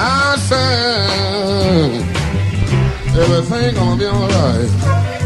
I said everything gonna be alright.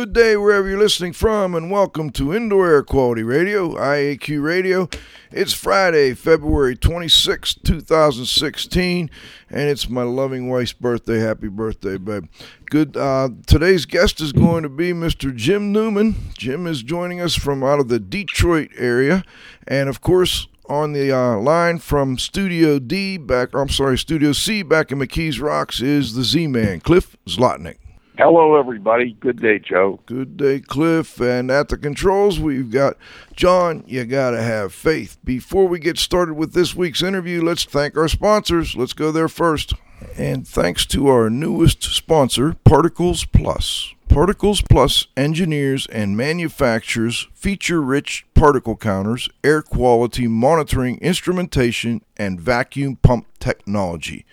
Good day wherever you're listening from, and welcome to Indoor Air Quality Radio, IAQ Radio. It's Friday, February 26, 2016, and it's my loving wife's birthday. Happy birthday, babe. Good. Uh, today's guest is going to be Mr. Jim Newman. Jim is joining us from out of the Detroit area, and of course, on the uh, line from Studio D back, I'm sorry, Studio C back in McKees Rocks is the Z-Man, Cliff Zlotnik. Hello, everybody. Good day, Joe. Good day, Cliff. And at the controls, we've got John. You got to have faith. Before we get started with this week's interview, let's thank our sponsors. Let's go there first. And thanks to our newest sponsor, Particles Plus. Particles Plus engineers and manufactures feature rich particle counters, air quality monitoring instrumentation, and vacuum pump technology.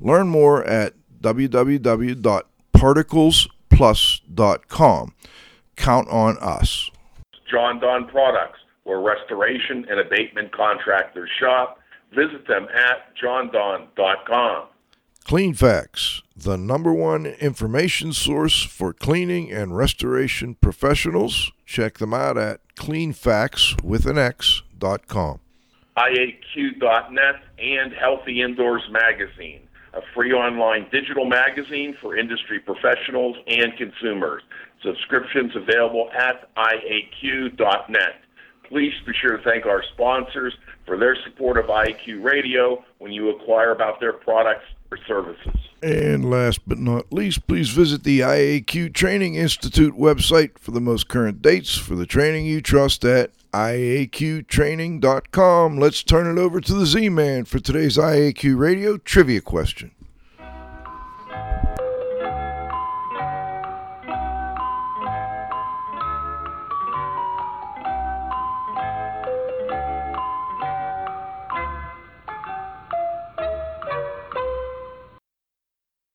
Learn more at www.particlesplus.com. Count on us. Jon-Don Products, where restoration and abatement contractors shop. Visit them at jondon.com. Cleanfax, the number one information source for cleaning and restoration professionals. Check them out at cleanfax with an X.com. IAQ.net and Healthy Indoors Magazine, a free online digital magazine for industry professionals and consumers. Subscriptions available at IAQ.net. Please be sure to thank our sponsors for their support of IAQ Radio when you acquire about their products or services. And last but not least, please visit the IAQ Training Institute website for the most current dates for the training you trust at IAQtraining.com. Let's turn it over to the Z Man for today's IAQ Radio trivia question.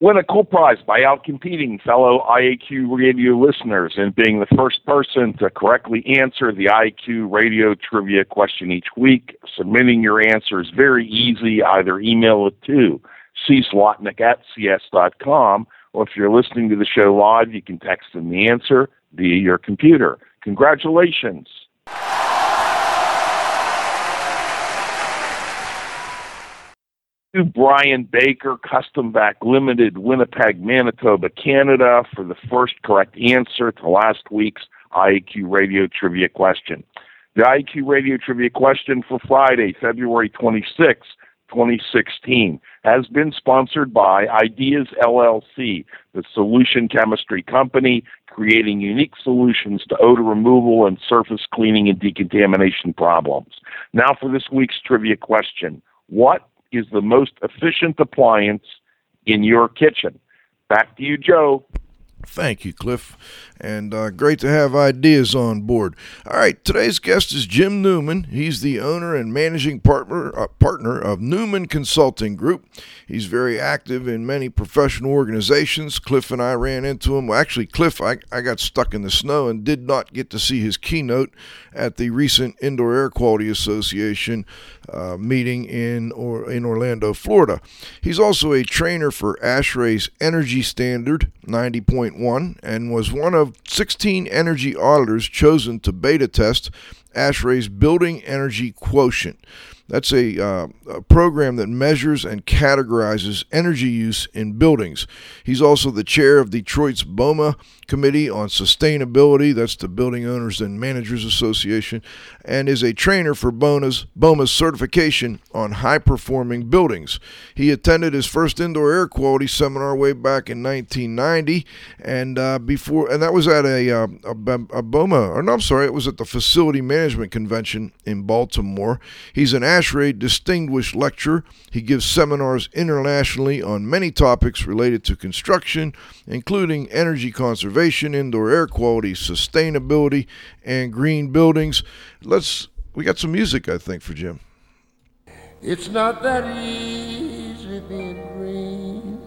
Win a cool prize by outcompeting fellow IAQ radio listeners and being the first person to correctly answer the IAQ radio trivia question each week. Submitting your answer is very easy. Either email it to cslotnick at cs.com, or if you're listening to the show live, you can text in the answer via your computer. Congratulations. To Brian Baker, Custom Vac Limited, Winnipeg, Manitoba, Canada, for the first correct answer to last week's IAQ Radio Trivia question. The IAQ Radio Trivia question for Friday, February 26, 2016, has been sponsored by Ideas LLC, the solution chemistry company creating unique solutions to odor removal and surface cleaning and decontamination problems. Now for this week's trivia question. What is the most efficient appliance in your kitchen. Back to you, Joe. Thank you, Cliff. And uh, great to have ideas on board. All right, today's guest is Jim Newman. He's the owner and managing partner uh, partner of Newman Consulting Group. He's very active in many professional organizations. Cliff and I ran into him. Well, actually, Cliff, I, I got stuck in the snow and did not get to see his keynote at the recent Indoor Air Quality Association uh, meeting in or in Orlando, Florida. He's also a trainer for ASHRAE's Energy Standard 90.1 and was one of 16 energy auditors chosen to beta test ASHRAE's Building Energy Quotient. That's a, uh, a, program that measures and categorizes energy use in buildings. He's also the chair of Detroit's BOMA Committee on Sustainability, that's the Building Owners and Managers Association, and is a trainer for BOMA's, BOMA's certification on high performing buildings. He attended his first indoor air quality seminar way back in 1990, and uh, before, and that was at a, uh, a, a BOMA, or no, I'm sorry, it was at the Facility Management Convention in Baltimore. He's an ASHRAE Distinguished Lecturer. He gives seminars internationally on many topics related to construction, including energy conservation, indoor air quality, sustainability, and green buildings. Let's we got some music, I think, for Jim. It's not that easy being green.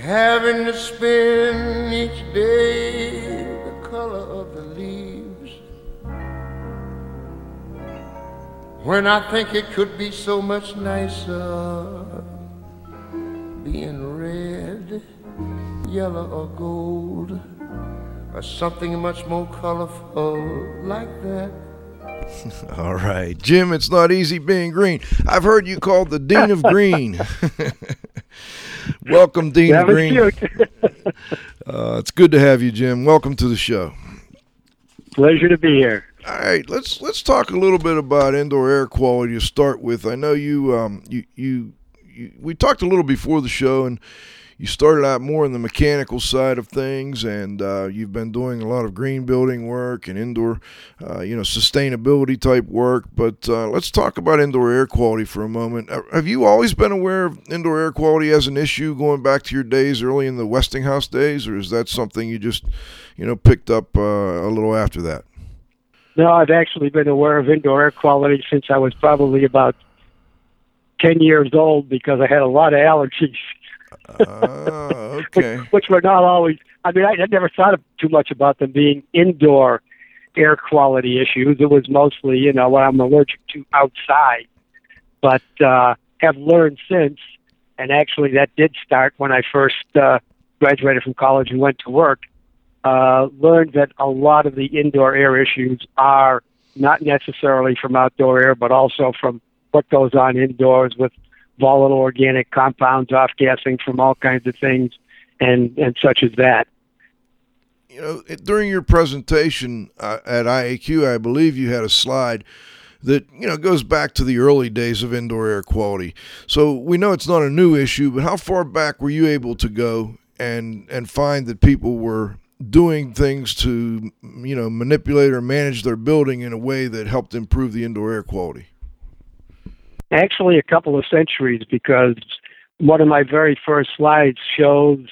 Having to spend each day the color of the leaves. When I think it could be so much nicer being red, yellow, or gold, or something much more colorful like that. All right, Jim, it's not easy being green. I've heard you called the Dean of Green. Welcome, Dean That of Green. Uh, it's good to have you, Jim. Welcome to the show. Pleasure to be here. All right, let's let's talk a little bit about indoor air quality to start with. I know you um you you, you we talked a little before the show and you started out more on the mechanical side of things and uh, you've been doing a lot of green building work and indoor uh, you know sustainability type work but uh, let's talk about indoor air quality for a moment. Uh, have you always been aware of indoor air quality as an issue going back to your days early in the westinghouse days or is that something you just you know picked up uh, a little after that? No, I've actually been aware of indoor air quality since I was probably about 10 years old because I had a lot of allergies, Ah, okay. which, which were not always, I mean, I, I never thought of too much about them being indoor air quality issues. It was mostly, you know, what I'm allergic to outside. But uh, have learned since, and actually that did start when I first uh, graduated from college and went to work, uh, learned that a lot of the indoor air issues are not necessarily from outdoor air, but also from what goes on indoors with volatile organic compounds, off gassing from all kinds of things, and, and such as that. You know, during your presentation uh, at IAQ, I believe you had a slide that you know goes back to the early days of indoor air quality. So we know it's not a new issue, but how far back were you able to go and and find that people were doing things to you know manipulate or manage their building in a way that helped improve the indoor air quality? Actually a couple of centuries because one of my very first slides shows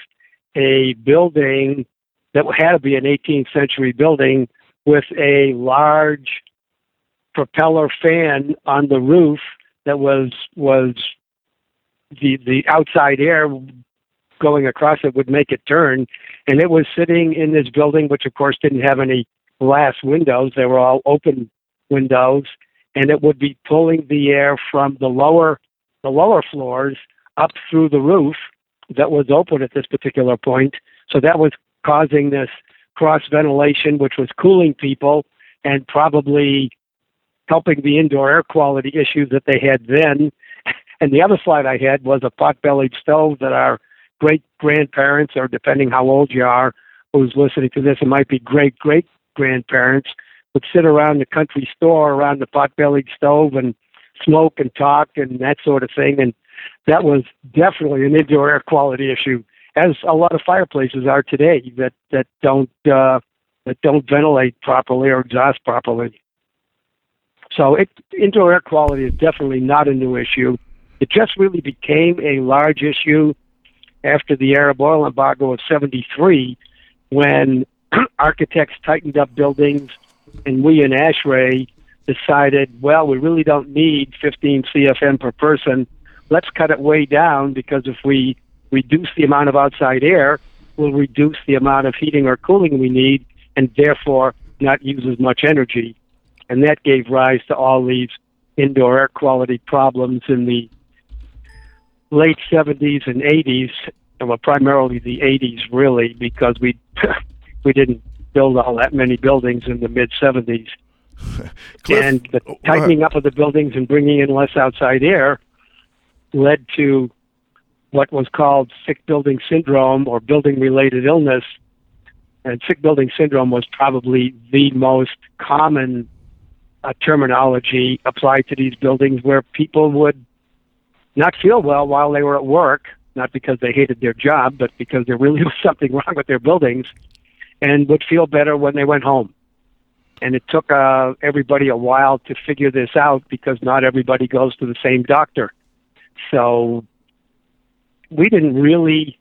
a building that had to be an 18th century building with a large propeller fan on the roof that was was the the outside air going across it would make it turn. And it was sitting in this building which of course didn't have any glass windows. They were all open windows and it would be pulling the air from the lower the lower floors up through the roof that was open at this particular point. So that was causing this cross ventilation, which was cooling people and probably helping the indoor air quality issues that they had then. And the other slide I had was a pot-bellied stove that our great grandparents, or depending how old you are, who's listening to this, it might be great great grandparents, would sit around the country store around the pot-bellied stove and smoke and talk and that sort of thing. And that was definitely an indoor air quality issue, as a lot of fireplaces are today that that don't uh, that don't ventilate properly or exhaust properly. So it, indoor air quality is definitely not a new issue. It just really became a large issue after the Arab oil embargo of 73 when architects tightened up buildings and we in ASHRAE decided, well, we really don't need 15 CFM per person. Let's cut it way down because if we reduce the amount of outside air, we'll reduce the amount of heating or cooling we need and therefore not use as much energy. And that gave rise to all these indoor air quality problems in the late 70s and 80s, well, primarily the 80s, really, because we we didn't build all that many buildings in the mid 70s. And the ahead. tightening up of the buildings and bringing in less outside air led to what was called sick building syndrome or building related illness. And sick building syndrome was probably the most common uh, terminology applied to these buildings where people would not feel well while they were at work, not because they hated their job, but because there really was something wrong with their buildings, and would feel better when they went home and it took uh, everybody a while to figure this out because not everybody goes to the same doctor. So we didn't really.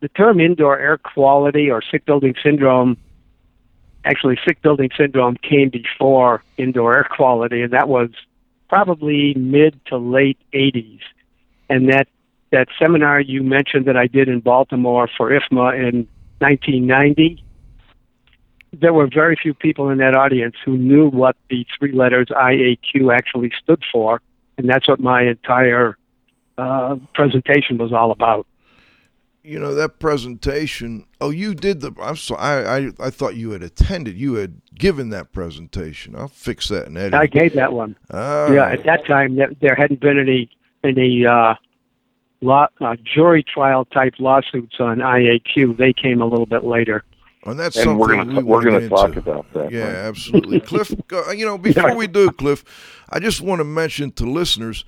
The term indoor air quality or sick building syndrome, actually, sick building syndrome came before indoor air quality, and that was probably mid to late 80s. And that that seminar you mentioned that I did in Baltimore for IFMA in 1990, there were very few people in that audience who knew what the three letters IAQ actually stood for, and that's what my entire uh, presentation was all about. You know that presentation. Oh, you did the. I'm sorry. I, I I thought you had attended. You had given that presentation. I'll fix that in editing. I gave that one. Yeah, at that time there, there hadn't been any any uh, law, uh, jury trial type lawsuits on IAQ. They came a little bit later. And that's and something we're going we to we're going to talk about that. Yeah, right? absolutely. Cliff, you know, before we do, Cliff, I just want to mention to listeners,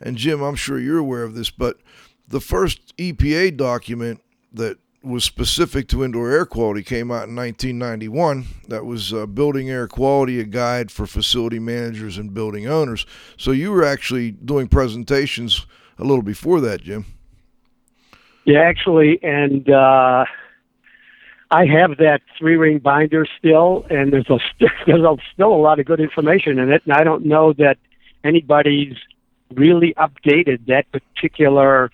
and Jim, I'm sure you're aware of this, but the first EPA document that was specific to indoor air quality came out in 1991. That was uh, Building Air Quality, a guide for facility managers and building owners. So you were actually doing presentations a little before that, Jim. Yeah, actually, and uh, I have that three ring binder still, and there's a there's a, still a lot of good information in it, and I don't know that anybody's really updated that particular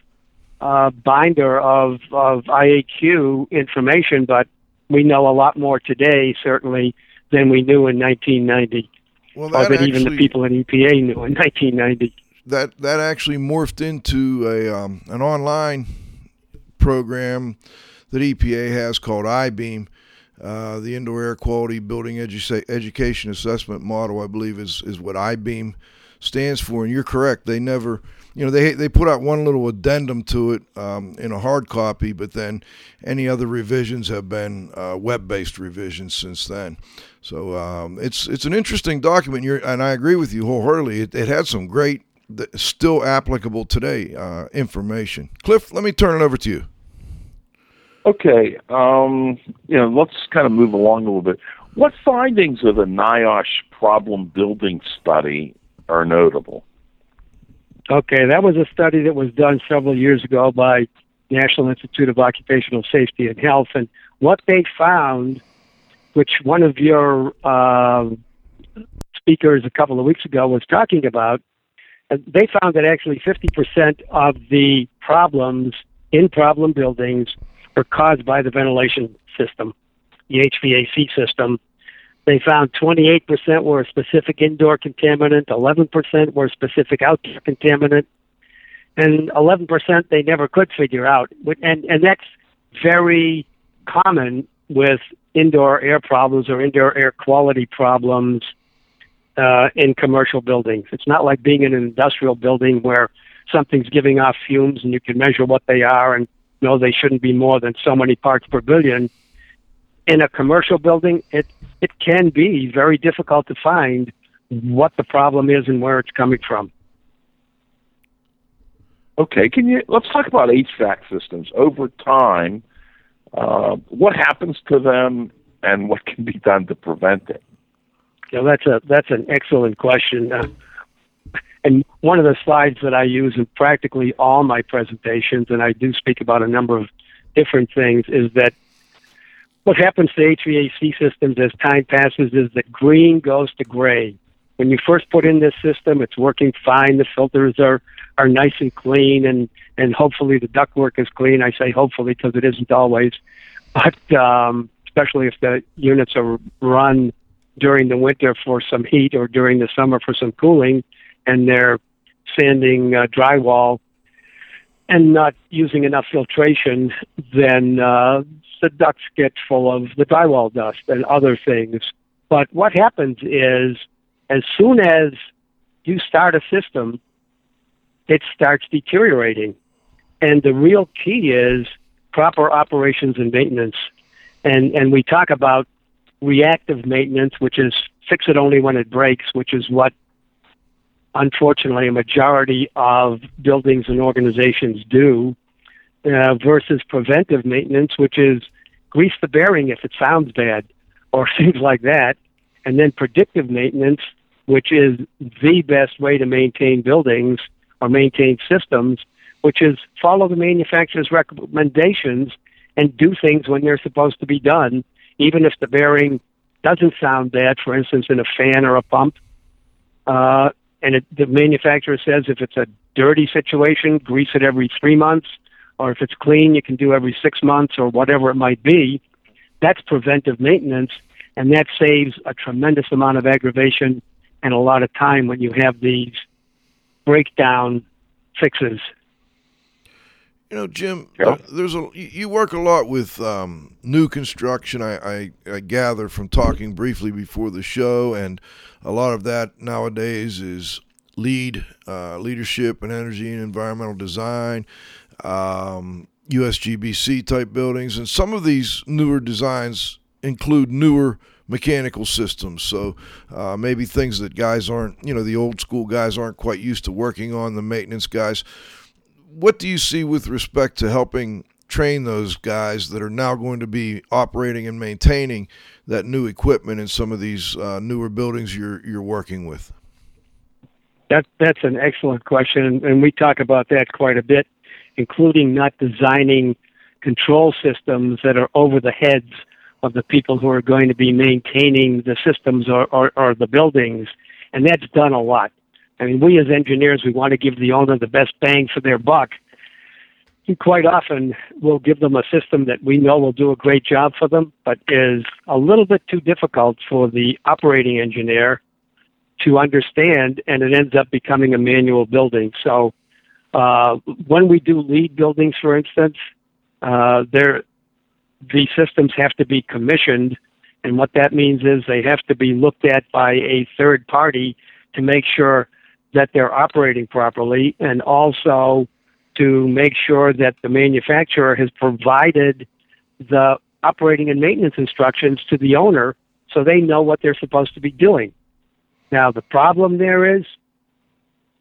uh, binder of of IAQ information, but we know a lot more today, certainly, than we knew in 1990, Well, or that that even the people in EPA knew in 1990. that that actually morphed into a um, an online program that EPA has called I-BEAM. Uh, the Indoor Air Quality Building Edu- Education Assessment Model, I believe, is is what I-BEAM stands for. And you're correct; they never, you know, they they put out one little addendum to it um, in a hard copy, but then any other revisions have been uh, web-based revisions since then. So um, it's it's an interesting document. You're, and I agree with you wholeheartedly. It, it had some great, still applicable today uh, information. Cliff, let me turn it over to you. Okay, um, you know, let's kind of move along a little bit. What findings of the NIOSH problem building study are notable? Okay, that was a study that was done several years ago by National Institute of Occupational Safety and Health, and what they found, which one of your uh, speakers a couple of weeks ago was talking about, they found that actually 50% of the problems in problem buildings are caused by the ventilation system, the HVAC system. They found 28% were a specific indoor contaminant, 11% were a specific outdoor contaminant, and 11% they never could figure out. And, and that's very common with indoor air problems or indoor air quality problems uh, in commercial buildings. It's not like being in an industrial building where something's giving off fumes and you can measure what they are and know they shouldn't be more than so many parts per billion. In a commercial building, it it can be very difficult to find what the problem is and where it's coming from. Okay, can you let's talk about HVAC systems over time? Uh, what happens to them, and what can be done to prevent it? Know, that's a that's an excellent question. Uh, and one of the slides that I use in practically all my presentations, and I do speak about a number of different things, is that what happens to HVAC systems as time passes is that green goes to gray. When you first put in this system, it's working fine. The filters are are nice and clean, and and hopefully the ductwork is clean. I say hopefully because it isn't always, but um, especially if the units are run during the winter for some heat or during the summer for some cooling, and they're sanding uh, drywall and not using enough filtration, then uh, the ducts get full of the drywall dust and other things. But what happens is, as soon as you start a system, it starts deteriorating. And the real key is proper operations and maintenance. And, and we talk about reactive maintenance, which is fix it only when it breaks, which is what unfortunately a majority of buildings and organizations do, uh, versus preventive maintenance, which is grease the bearing if it sounds bad or things like that. And then predictive maintenance, which is the best way to maintain buildings or maintain systems, which is follow the manufacturer's recommendations and do things when they're supposed to be done, even if the bearing doesn't sound bad, for instance, in a fan or a pump. Uh, and it, the manufacturer says if it's a dirty situation, grease it every three months, or if it's clean, you can do every six months or whatever it might be. That's preventive maintenance, and that saves a tremendous amount of aggravation and a lot of time when you have these breakdown fixes. You know, Jim, yep. there's a you work a lot with um, new construction. I, I, I gather from talking briefly before the show, and a lot of that nowadays is LEED uh, leadership and energy and environmental design, um, USGBC type buildings, and some of these newer designs include newer mechanical systems. So uh, maybe things that guys aren't, you know, the old school guys aren't quite used to working on, the maintenance guys. What do you see with respect to helping train those guys that are now going to be operating and maintaining that new equipment in some of these uh, newer buildings you're you're working with? That that's an excellent question, and we talk about that quite a bit, including not designing control systems that are over the heads of the people who are going to be maintaining the systems or, or, or the buildings, and that's done a lot. I mean, we as engineers, we want to give the owner the best bang for their buck. And quite often, we'll give them a system that we know will do a great job for them, but is a little bit too difficult for the operating engineer to understand, and it ends up becoming a manual building. So, uh, when we do LEED buildings, for instance, uh, there the systems have to be commissioned, and what that means is they have to be looked at by a third party to make sure that they're operating properly, and also to make sure that the manufacturer has provided the operating and maintenance instructions to the owner so they know what they're supposed to be doing. Now, the problem there is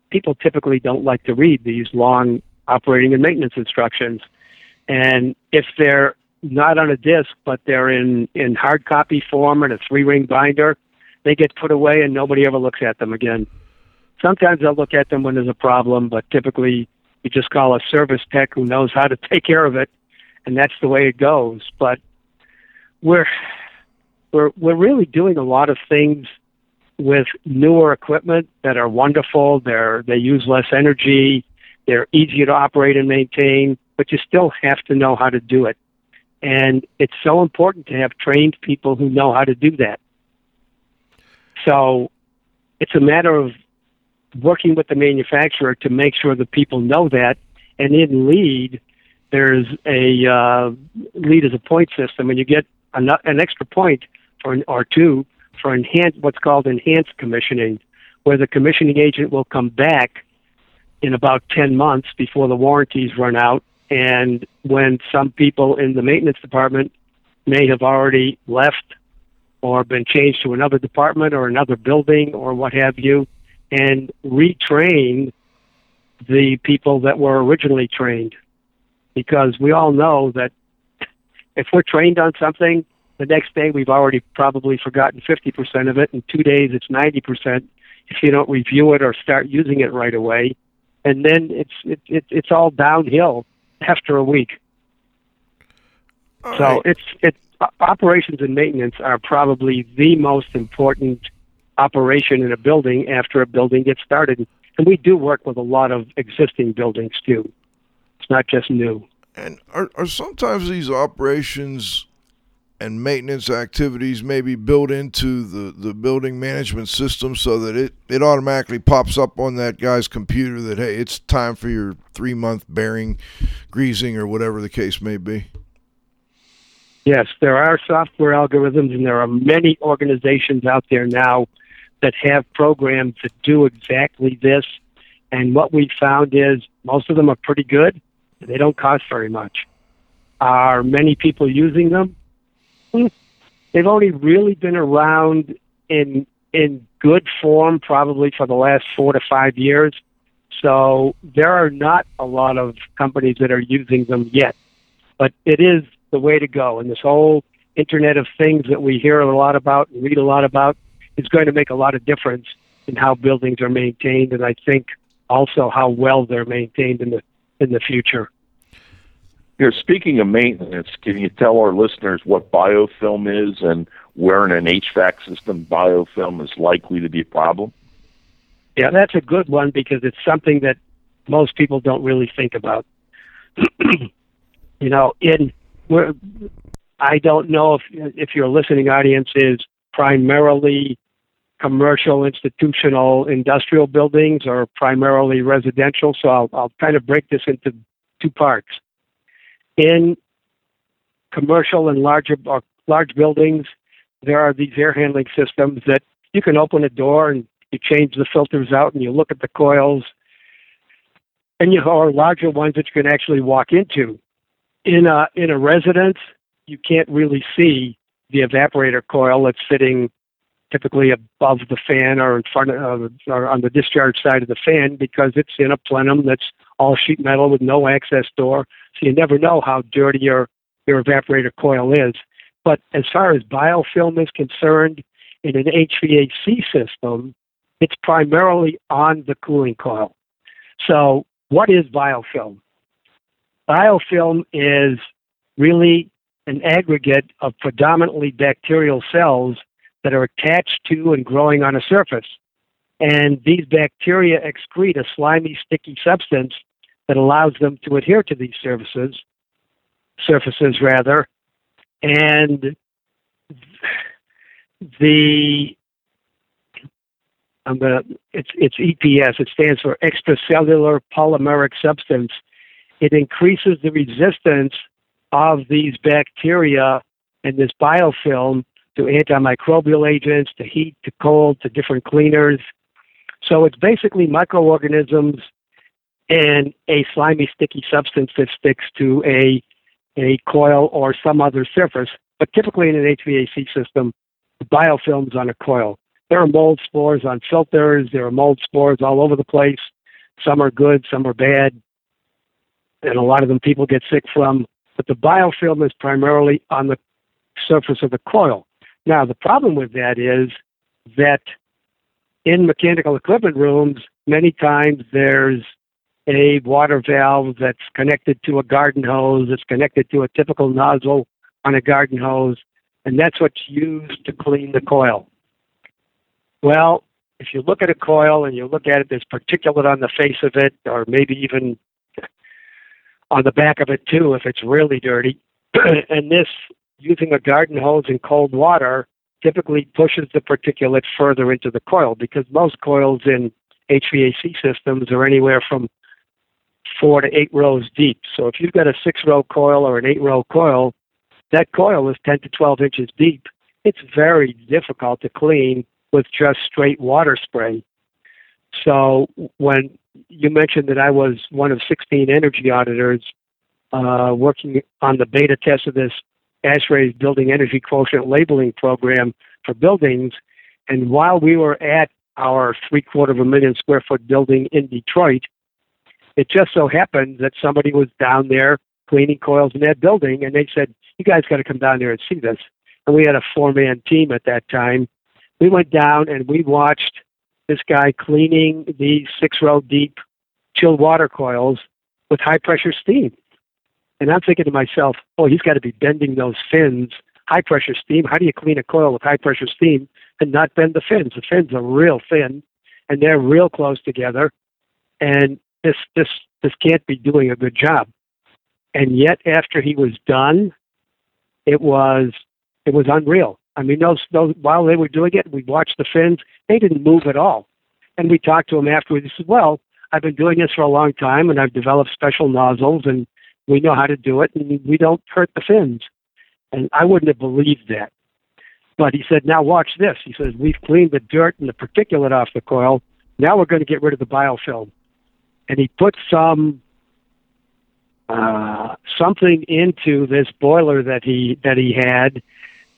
people typically don't like to read these long operating and maintenance instructions. And if they're not on a disc, but they're in, in hard copy form and a three ring binder. They get put away and nobody ever looks at them again. Sometimes I'll look at them when there's a problem, but typically you just call a service tech who knows how to take care of it, and that's the way it goes. But we're we're we're really doing a lot of things with newer equipment that are wonderful. They're they use less energy. They're easier to operate and maintain, but you still have to know how to do it. And it's so important to have trained people who know how to do that. So it's a matter of working with the manufacturer to make sure the people know that. And in LEED, there's a uh, LEED is a point system, and you get an, an extra point for an, or two for enhanced what's called enhanced commissioning, where the commissioning agent will come back in about 10 months before the warranties run out and when some people in the maintenance department may have already left or been changed to another department or another building or what have you, and retrain the people that were originally trained. Because we all know that if we're trained on something, the next day we've already probably forgotten 50% of it. In two days, it's 90% if you don't review it or start using it right away. And then it's, it, it, it's all downhill after a week. All so right. it's it's operations and maintenance are probably the most important operation in a building after a building gets started. And we do work with a lot of existing buildings too. It's not just new. And are, are sometimes these operations and maintenance activities maybe built into the, the building management system so that it, it automatically pops up on that guy's computer that, hey, it's time for your three month bearing greasing or whatever the case may be? Yes, there are software algorithms, and there are many organizations out there now that have programs that do exactly this. And what we found is most of them are pretty good. They don't cost very much. Are many people using them? they've only really been around in in good form probably for the last four to five years. So there are not a lot of companies that are using them yet, but it is the way to go. And this whole Internet of Things that we hear a lot about and read a lot about is going to make a lot of difference in how buildings are maintained, and I think also how well they're maintained in the in the future. Here, speaking of maintenance, can you tell our listeners what biofilm is and where in an HVAC system biofilm is likely to be a problem? Yeah, that's a good one because it's something that most people don't really think about. you know, in where I don't know if if your listening audience is primarily commercial, institutional, industrial buildings or primarily residential. So I'll, I'll kind of break this into two parts. In commercial and larger or uh, large buildings, there are these air handling systems that you can open a door and you change the filters out and you look at the coils and you or larger ones that you can actually walk into. In a in a residence, you can't really see the evaporator coil that's sitting typically above the fan or in front of uh, or on the discharge side of the fan because it's in a plenum that's all sheet metal with no access door. So you never know how dirty your your evaporator coil is. But as far as biofilm is concerned, in an HVAC system, it's primarily on the cooling coil. So what is biofilm? Biofilm is really an aggregate of predominantly bacterial cells that are attached to and growing on a surface. And these bacteria excrete a slimy, sticky substance that allows them to adhere to these surfaces, surfaces rather. And the I'm gonna it's it's EPS. It stands for extracellular polymeric substance. It increases the resistance of these bacteria and this biofilm to antimicrobial agents, to heat, to cold, to different cleaners. So it's basically microorganisms and a slimy, sticky substance that sticks to a a coil or some other surface. But typically in an HVAC system, biofilm's on a coil. There are mold spores on filters. There are mold spores all over the place. Some are good, some are bad, and a lot of them people get sick from. But the biofilm is primarily on the surface of the coil. Now, the problem with that is that in mechanical equipment rooms, many times there's a water valve that's connected to a garden hose, it's connected to a typical nozzle on a garden hose, and that's what's used to clean the coil. Well, if you look at a coil and you look at it, there's particulate on the face of it, or maybe even on the back of it too, if it's really dirty. and this, using a garden hose in cold water, typically pushes the particulate further into the coil because most coils in HVAC systems are anywhere from four to eight rows deep. So if you've got a six row coil or an eight row coil, that coil is 10 to 12 inches deep. It's very difficult to clean with just straight water spray. So when you mentioned that I was one of 16 energy auditors uh, working on the beta test of this ASHRAE's Building Energy Quotient labeling program for buildings, and while we were at our three quarter of a million square foot building in Detroit, it just so happened that somebody was down there cleaning coils in that building, and they said, "You guys got to come down there and see this." And we had a four man team at that time. We went down and we watched this guy cleaning these six row deep chilled water coils with high pressure steam. And I'm thinking to myself, oh, he's got to be bending those fins, high pressure steam. How do you clean a coil with high pressure steam and not bend the fins? The fins are real thin and they're real close together. And this this this can't be doing a good job. And yet after he was done, it was it was unreal. I mean, those, those while they were doing it, we watched the fins. They didn't move at all. And we talked to him afterwards. He said, "Well, I've been doing this for a long time, and I've developed special nozzles, and we know how to do it, and we don't hurt the fins." And I wouldn't have believed that. But he said, "Now watch this." He says, "We've cleaned the dirt and the particulate off the coil. Now we're going to get rid of the biofilm." And he put some uh, something into this boiler that he that he had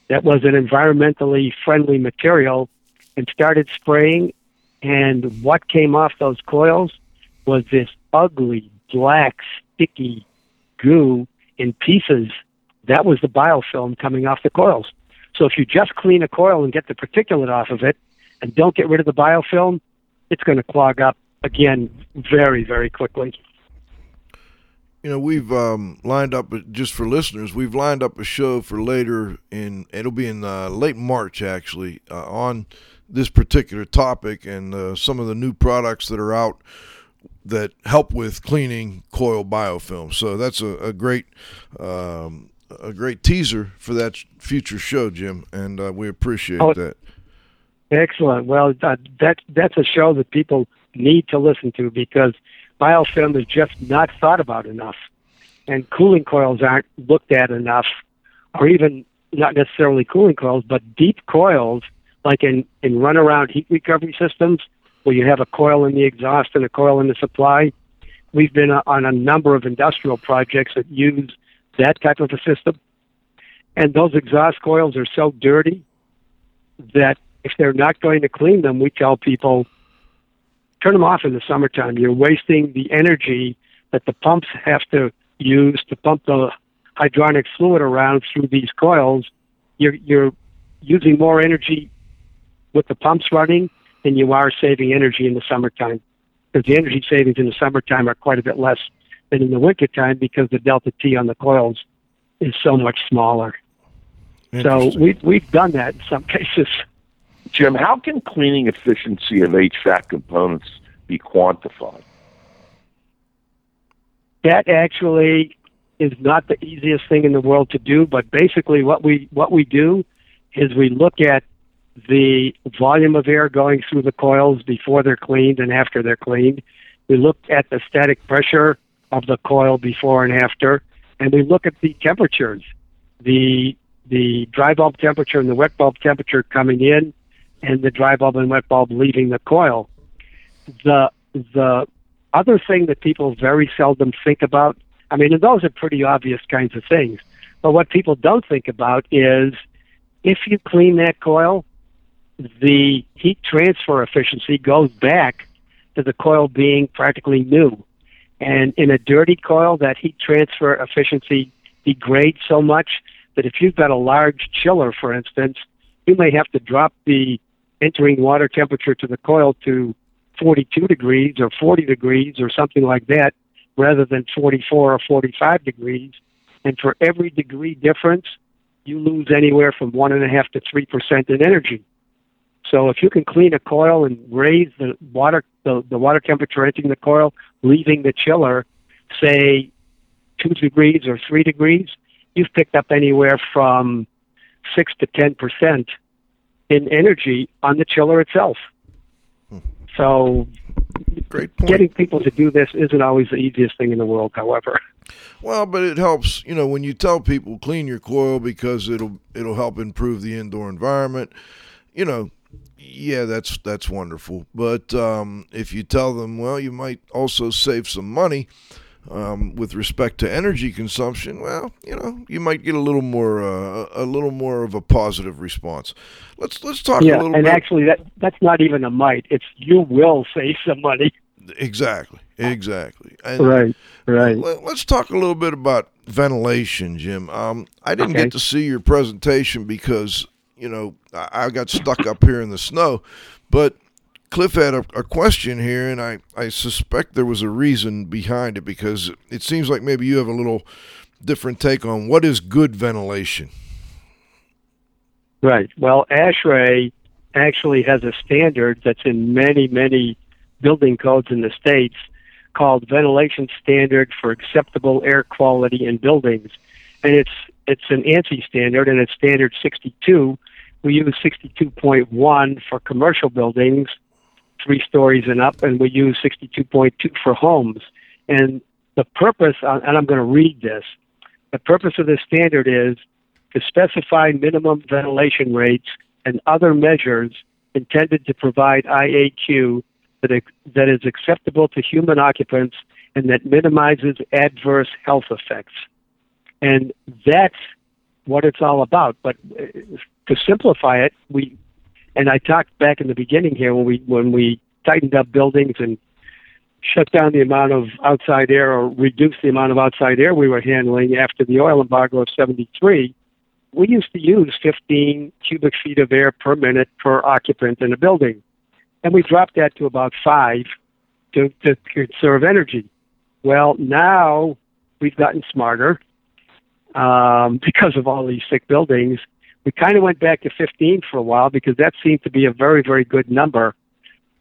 that was an environmentally friendly material and started spraying. And what came off those coils was this ugly, black, sticky goo in pieces. That was the biofilm coming off the coils. So if you just clean a coil and get the particulate off of it and don't get rid of the biofilm, it's going to clog up again very, very quickly you know, we've um, lined up just for listeners. We've lined up a show for later in. It'll be in uh, late March, actually, uh, on this particular topic and uh, some of the new products that are out that help with cleaning coil biofilm. So that's a, a great um, a great teaser for that future show, Jim, and uh, we appreciate oh, that. Excellent. Well, uh, that that's a show that people need to listen to because biofilm is just not thought about enough, and cooling coils aren't looked at enough, or even not necessarily cooling coils, but deep coils like in in runaround heat recovery systems where you have a coil in the exhaust and a coil in the supply. We've been uh, on a number of industrial projects that use that type of a system. And those exhaust coils are so dirty that if they're not going to clean them, we tell people turn them off in the summertime. You're wasting the energy that the pumps have to use to pump the hydronic fluid around through these coils. You're, you're using more energy with the pumps running than you are saving energy in the summertime. Because the energy savings in the summertime are quite a bit less than in the wintertime because the delta T on the coils is so much smaller. So we've, we've done that in some cases. Jim, how can cleaning efficiency of HVAC components be quantified? That actually is not the easiest thing in the world to do, but basically what we what we do is we look at the volume of air going through the coils before they're cleaned and after they're cleaned. We look at the static pressure of the coil before and after, and we look at the temperatures, the the dry bulb temperature and the wet bulb temperature coming in, and the dry bulb and wet bulb leaving the coil. The the other thing that people very seldom think about, I mean, and those are pretty obvious kinds of things, but what people don't think about is if you clean that coil, the heat transfer efficiency goes back to the coil being practically new. And in a dirty coil, that heat transfer efficiency degrades so much that if you've got a large chiller, for instance, you may have to drop the entering water temperature to the coil to 42 degrees or 40 degrees or something like that rather than 44 or 45 degrees. And for every degree difference, you lose anywhere from one and a half to three percent in energy. So if you can clean a coil and raise the water the, the water temperature entering the coil, leaving the chiller, say two degrees or three degrees, you've picked up anywhere from six to ten percent in energy on the chiller itself. Hmm. So Great point. Getting people to do this isn't always the easiest thing in the world, however. Well, but it helps, you know, when you tell people clean your coil because it'll it'll help improve the indoor environment. You know, yeah, that's that's wonderful. But um, if you tell them, well, you might also save some money um, with respect to energy consumption. Well, you know, you might get a little more uh, a little more of a positive response. Let's let's talk yeah, a little. Bit. Yeah, and bit. actually, that that's not even a might. It's you will save some money. Exactly. Exactly. And right. Right. Let, us talk a little bit about ventilation, Jim. Um, I didn't okay. get to see your presentation because you know, I, got stuck up here in the snow. But Cliff had a, a, question here, and I, I suspect there was a reason behind it because it seems like maybe you have a little different take on what is good ventilation. Right. Well, ASHRAE actually has a standard that's in many, many building codes in the states called Ventilation Standard for Acceptable Air Quality in Buildings. And it's it's an ANSI standard, and it's standard 62. We use 62.1 for commercial buildings, three stories and up, and we use 62.2 for homes. And the purpose, uh, and I'm going to read this, the purpose of this standard is to specify minimum ventilation rates and other measures intended to provide IAQ that, that is acceptable to human occupants and that minimizes adverse health effects. And that's what it's all about. But uh, to simplify it, we and I talked back in the beginning here when we when we tightened up buildings and shut down the amount of outside air or reduced the amount of outside air we were handling after the oil embargo of 73, we used to use 15 cubic feet of air per minute per occupant in a building. And we dropped that to about five to, to conserve energy. Well, now we've gotten smarter um, because of all these thick buildings, We kind of went back to 15 for a while because that seemed to be a very, very good number.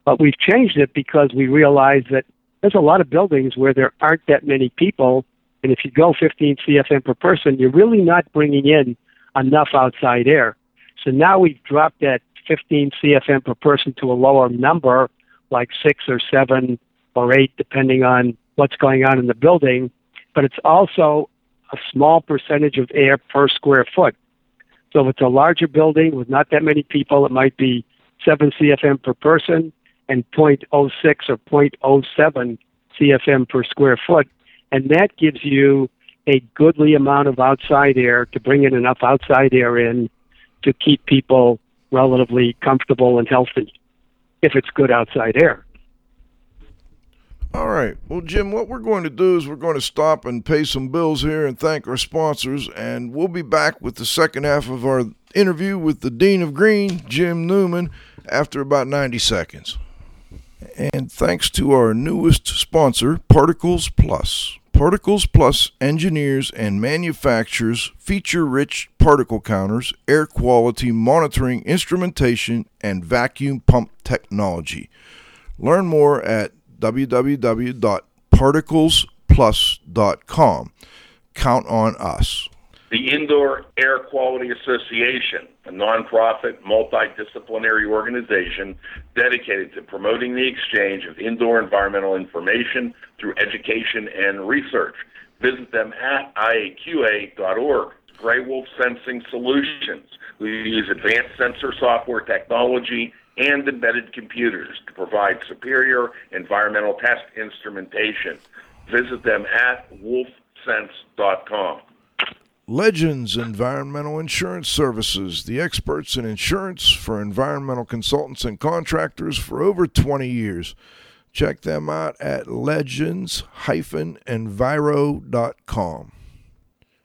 But we've changed it because we realized that there's a lot of buildings where there aren't that many people. And if you go 15 CFM per person, you're really not bringing in enough outside air. So now we've dropped that 15 CFM per person to a lower number, like six or seven or eight, depending on what's going on in the building. But it's also a small percentage of air per square foot. So if it's a larger building with not that many people, it might be 7 CFM per person and 0.06 or 0.07 CFM per square foot. And that gives you a goodly amount of outside air to bring in enough outside air in to keep people relatively comfortable and healthy if it's good outside air. All right. Well, Jim, what we're going to do is we're going to stop and pay some bills here and thank our sponsors, and we'll be back with the second half of our interview with the Dean of Green, Jim Newman, after about 90 seconds. And thanks to our newest sponsor, Particles Plus. Particles Plus engineers and manufactures feature rich particle counters, air quality monitoring instrumentation, and vacuum pump technology. Learn more at www.particlesplus.com. Count on us. The Indoor Air Quality Association, a nonprofit, multidisciplinary organization dedicated to promoting the exchange of indoor environmental information through education and research. Visit them at iaqa.org. Gray Wolf Sensing Solutions. We use advanced sensor software technology and embedded computers to provide superior environmental test instrumentation. Visit them at wolfsense.com. Legends Environmental Insurance Services, the experts in insurance for environmental consultants and contractors for over 20 years. Check them out at legends-enviro.com.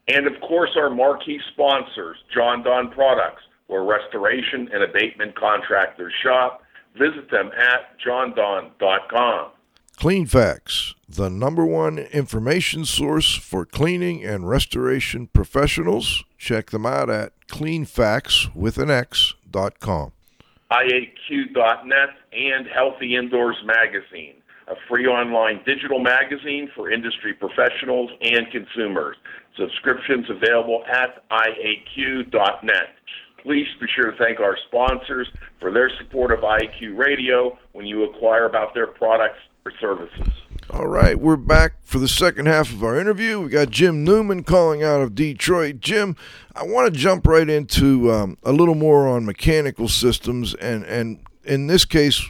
And of course, our marquee sponsors, Jon-Don Products, where restoration and abatement contractors shop. Visit them at jondon.com. Cleanfax, the number one information source for cleaning and restoration professionals. Check them out at cleanfax with an X.com. IAQ.net and Healthy Indoors Magazine, a free online digital magazine for industry professionals and consumers. Subscriptions available at IAQ.net. Please be sure to thank our sponsors for their support of IAQ Radio when you acquire about their products or services. All right, we're back for the second half of our interview. We got Jim Newman calling out of Detroit. Jim, I want to jump right into um, a little more on mechanical systems, and and in this case,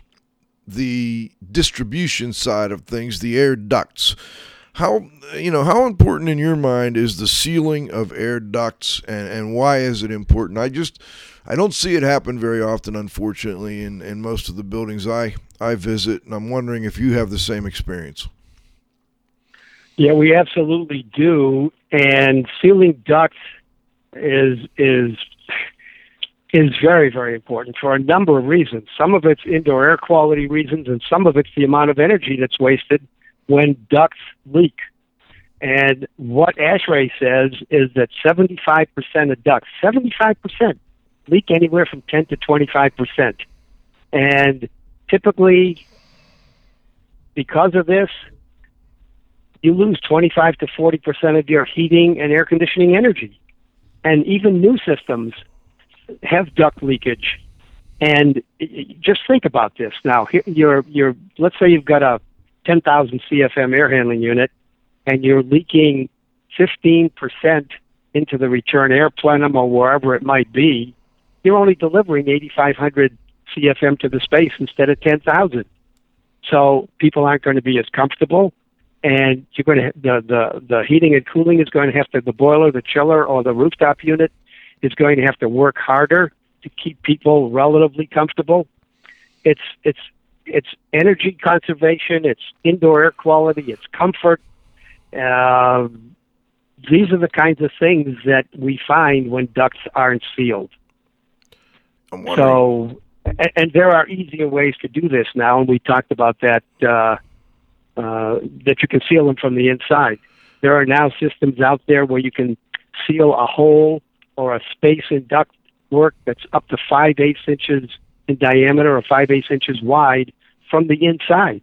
the distribution side of things, the air ducts. How you know how important in your mind is the sealing of air ducts, and and why is it important? I just I don't see it happen very often, unfortunately, in, in most of the buildings I, I visit, and I'm wondering if you have the same experience. Yeah, we absolutely do, and sealing ducts is is is very very important for a number of reasons. Some of it's indoor air quality reasons, and some of it's the amount of energy that's wasted when ducts leak. And what ASHRAE says is that 75% of ducts, 75% leak anywhere from 10 to 25 percent. And typically, because of this, you lose 25 to 40 percent of your heating and air conditioning energy. And even new systems have duct leakage. And just think about this now. You're, you're, let's say you've got a 10,000 CFM air handling unit, and you're leaking 15 percent into the return air plenum or wherever it might be you're only delivering 8,500 CFM to the space instead of 10,000. So people aren't going to be as comfortable, and you're going to the the the heating and cooling is going to have to the boiler, the chiller, or the rooftop unit is going to have to work harder to keep people relatively comfortable. It's it's it's energy conservation, it's indoor air quality, it's comfort. Uh, these are the kinds of things that we find when ducts aren't sealed. So, and, and, there are easier ways to do this now, and we talked about that. Uh, uh, that you can seal them from the inside. There are now systems out there where you can seal a hole or a space in duct work that's up to five eighths inches in diameter or five eighths inches wide from the inside,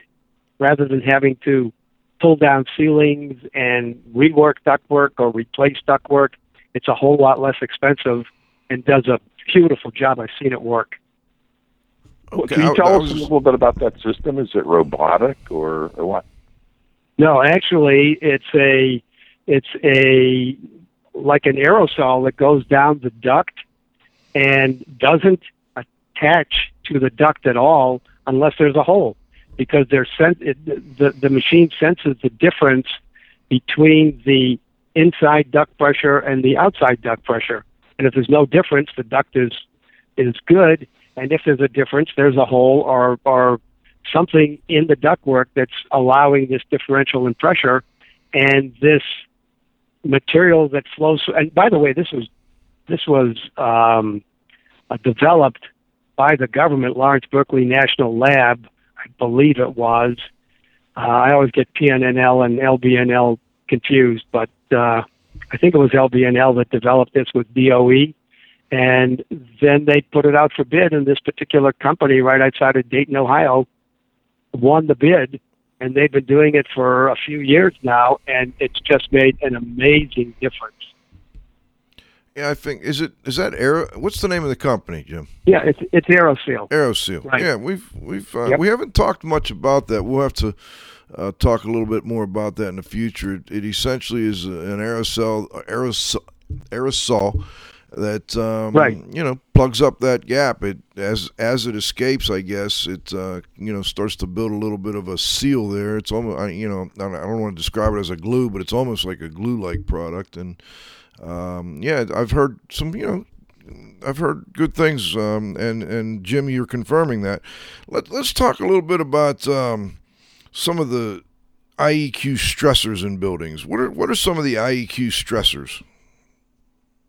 rather than having to pull down ceilings and rework ductwork or replace ductwork. It's a whole lot less expensive and does a beautiful job. I've seen it work. Okay, Can you tell us a little bit about that system? Is it robotic or, or what? No, actually, it's a it's a like an aerosol that goes down the duct and doesn't attach to the duct at all unless there's a hole because they're sent, it, the, the machine senses the difference between the inside duct pressure and the outside duct pressure. And if there's no difference, the duct is is good. And if there's a difference, there's a hole or or something in the ductwork that's allowing this differential in pressure. And this material that flows. And by the way, this was this was um, uh, developed by the government, Lawrence Berkeley National Lab, I believe it was. Uh, I always get PNNL and LBNL confused, but uh, I think it was LBNL that developed this with DOE. And then they put it out for bid, and this particular company right outside of Dayton, Ohio, won the bid and they've been doing it for a few years now, and it's just made an amazing difference. Yeah, I think is it is that Aero? What's the name of the company, Jim? Yeah, it's it's Aeroseal. Aeroseal. Right. Yeah, we've we've uh, yep. we haven't talked much about that. We'll have to uh, talk a little bit more about that in the future. It, it essentially is an aerosol aerosol aerosol that um, right. you know plugs up that gap. It as as it escapes, I guess it uh, you know starts to build a little bit of a seal there. It's almost you know I don't want to describe it as a glue, but it's almost like a glue-like product. And um, yeah, I've heard some you know I've heard good things. Um, and and Jim, you're confirming that. Let Let's talk a little bit about um, some of the IEQ stressors in buildings. What are what are some of the IEQ stressors?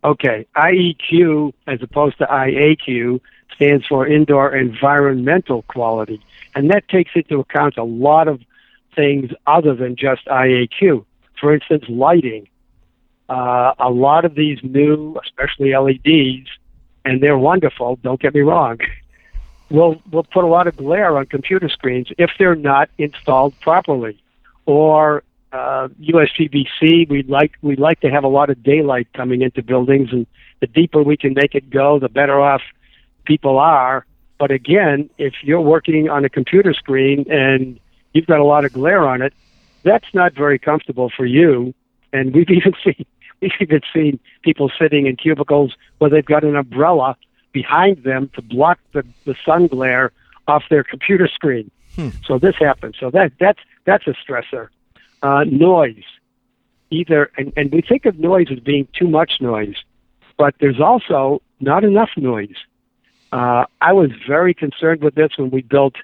Okay, IEQ as opposed to IAQ stands for indoor environmental quality, and that takes into account a lot of things other than just IAQ. For instance, lighting. Uh, a lot of these new, especially LEDs, and they're wonderful. Don't get me wrong. Will will put a lot of glare on computer screens if they're not installed properly, or uh, USGBC, we'd like we'd like to have a lot of daylight coming into buildings, and the deeper we can make it go, the better off people are. But again, if you're working on a computer screen and you've got a lot of glare on it, that's not very comfortable for you. And we've even seen we've even seen people sitting in cubicles where they've got an umbrella behind them to block the, the sun glare off their computer screen. Hmm. So this happens. So that that's that's a stressor uh, noise. Either, and, and we think of noise as being too much noise, but there's also not enough noise. Uh, I was very concerned with this when we built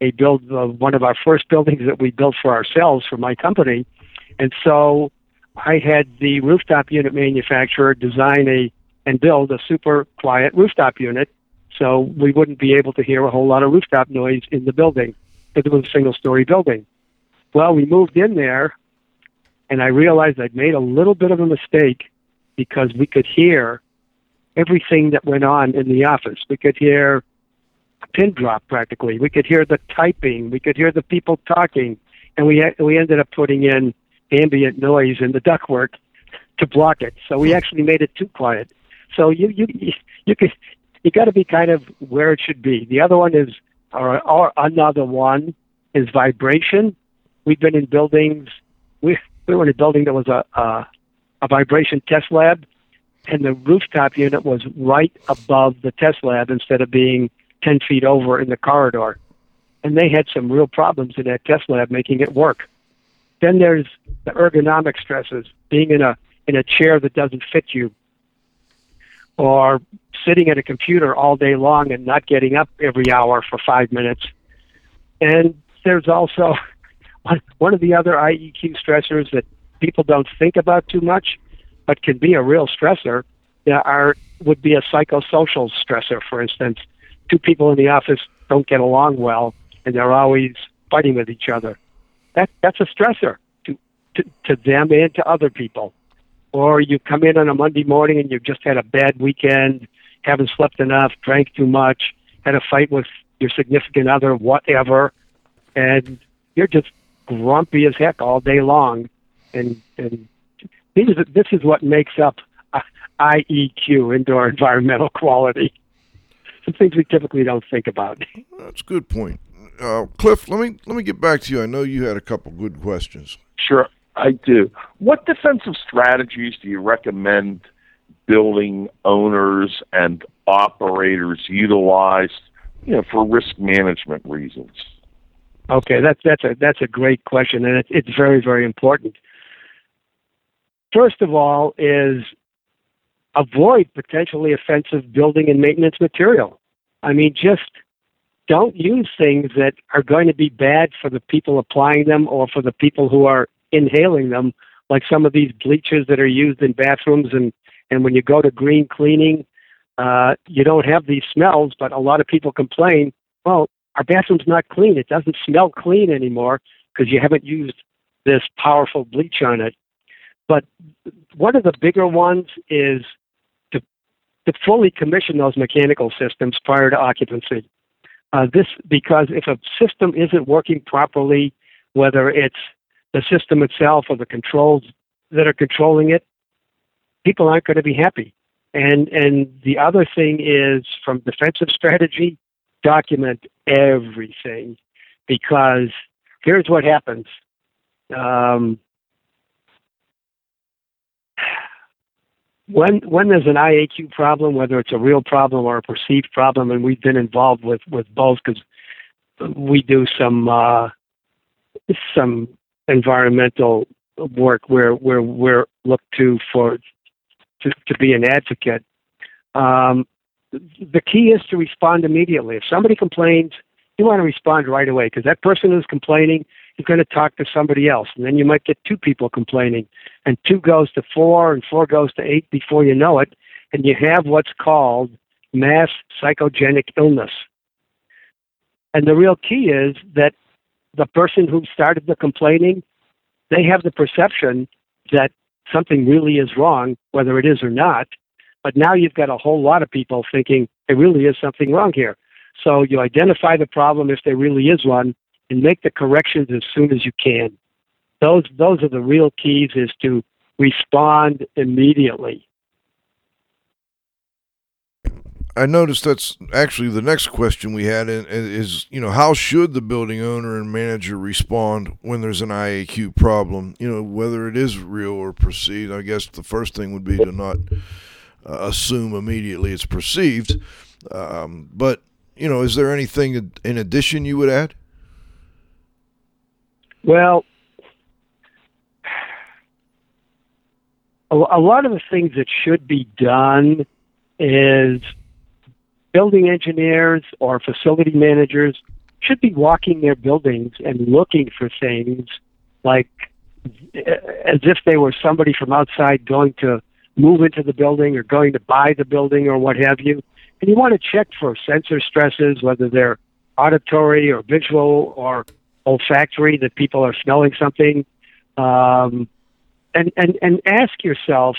a build uh, one of our first buildings that we built for ourselves for my company, and so I had the rooftop unit manufacturer design a and build a super quiet rooftop unit, so we wouldn't be able to hear a whole lot of rooftop noise in the building because it was a single story building. Well, we moved in there, and I realized I'd made a little bit of a mistake because we could hear everything that went on in the office. We could hear a pin drop practically. We could hear the typing. We could hear the people talking, and we we ended up putting in ambient noise in the ductwork to block it. So we hmm. actually made it too quiet. So you you you could you got to be kind of where it should be. The other one is or, or another one is vibration we've been in buildings. We we were in a building that was a a, a vibration test lab, and the rooftop unit was right above the test lab instead of being ten feet over in the corridor. And they had some real problems in that test lab making it work. Then there's the ergonomic stresses, being in a in a chair that doesn't fit you, or sitting at a computer all day long and not getting up every hour for five minutes. And there's also one of the other IEQ stressors that people don't think about too much, but can be a real stressor, There are would be a psychosocial stressor. For instance, two people in the office don't get along well, and they're always fighting with each other. That that's a stressor to to, to them and to other people. Or you come in on a Monday morning and you've just had a bad weekend. haven't slept enough, drank too much, had a fight with your significant other, whatever, and you're just grumpy as heck all day long. And and this is this is what makes up uh, IEQ, indoor environmental quality. Some things we typically don't think about. That's a good point. Uh, Cliff, let me let me get back to you. I know you had a couple good questions. Sure, I do. What defensive strategies do you recommend building owners and operators utilize, you know, for risk management reasons? Okay, that's that's a that's a great question, and it's it's very very important. First of all, is avoid potentially offensive building and maintenance material. I mean, just don't use things that are going to be bad for the people applying them or for the people who are inhaling them, like some of these bleachers that are used in bathrooms. And, and when you go to green cleaning, uh, you don't have these smells, but a lot of people complain, well, our bathroom's not clean. It doesn't smell clean anymore because you haven't used this powerful bleach on it. But one of the bigger ones is to, to fully commission those mechanical systems prior to occupancy. Uh, this because if a system isn't working properly, whether it's the system itself or the controls that are controlling it, people aren't going to be happy. And and the other thing is from defensive strategy, document everything because here's what happens. Um, when when there's an IAQ problem, whether it's a real problem or a perceived problem, and we've been involved with with both because we do some uh, some environmental work where where we're looked to for to, to be an advocate. Um, the key is to respond immediately. If somebody complains, you want to respond right away because that person who's complaining is going to talk to somebody else, and then you might get two people complaining, and two goes to four, and four goes to eight before you know it, and you have what's called mass psychogenic illness. And the real key is that the person who started the complaining, they have the perception that something really is wrong, whether it is or not. But now you've got a whole lot of people thinking there really is something wrong here. So you identify the problem if there really is one and make the corrections as soon as you can. Those those are the real keys is to respond immediately. I noticed that's actually the next question we had is, you know, how should the building owner and manager respond when there's an IAQ problem? You know, whether it is real or perceived. I guess the first thing would be to not uh, assume immediately it's perceived. Um, but, you know, is there anything in addition you would add? Well, a, lot of the things that should be done is building engineers or facility managers should be walking their buildings and looking for things like eh, as if they were somebody from outside going to move into the building or going to buy the building or what have you. And you want to check for sensor stresses, whether they're auditory or visual or olfactory, that people are smelling something. Um, and, and, and ask yourself,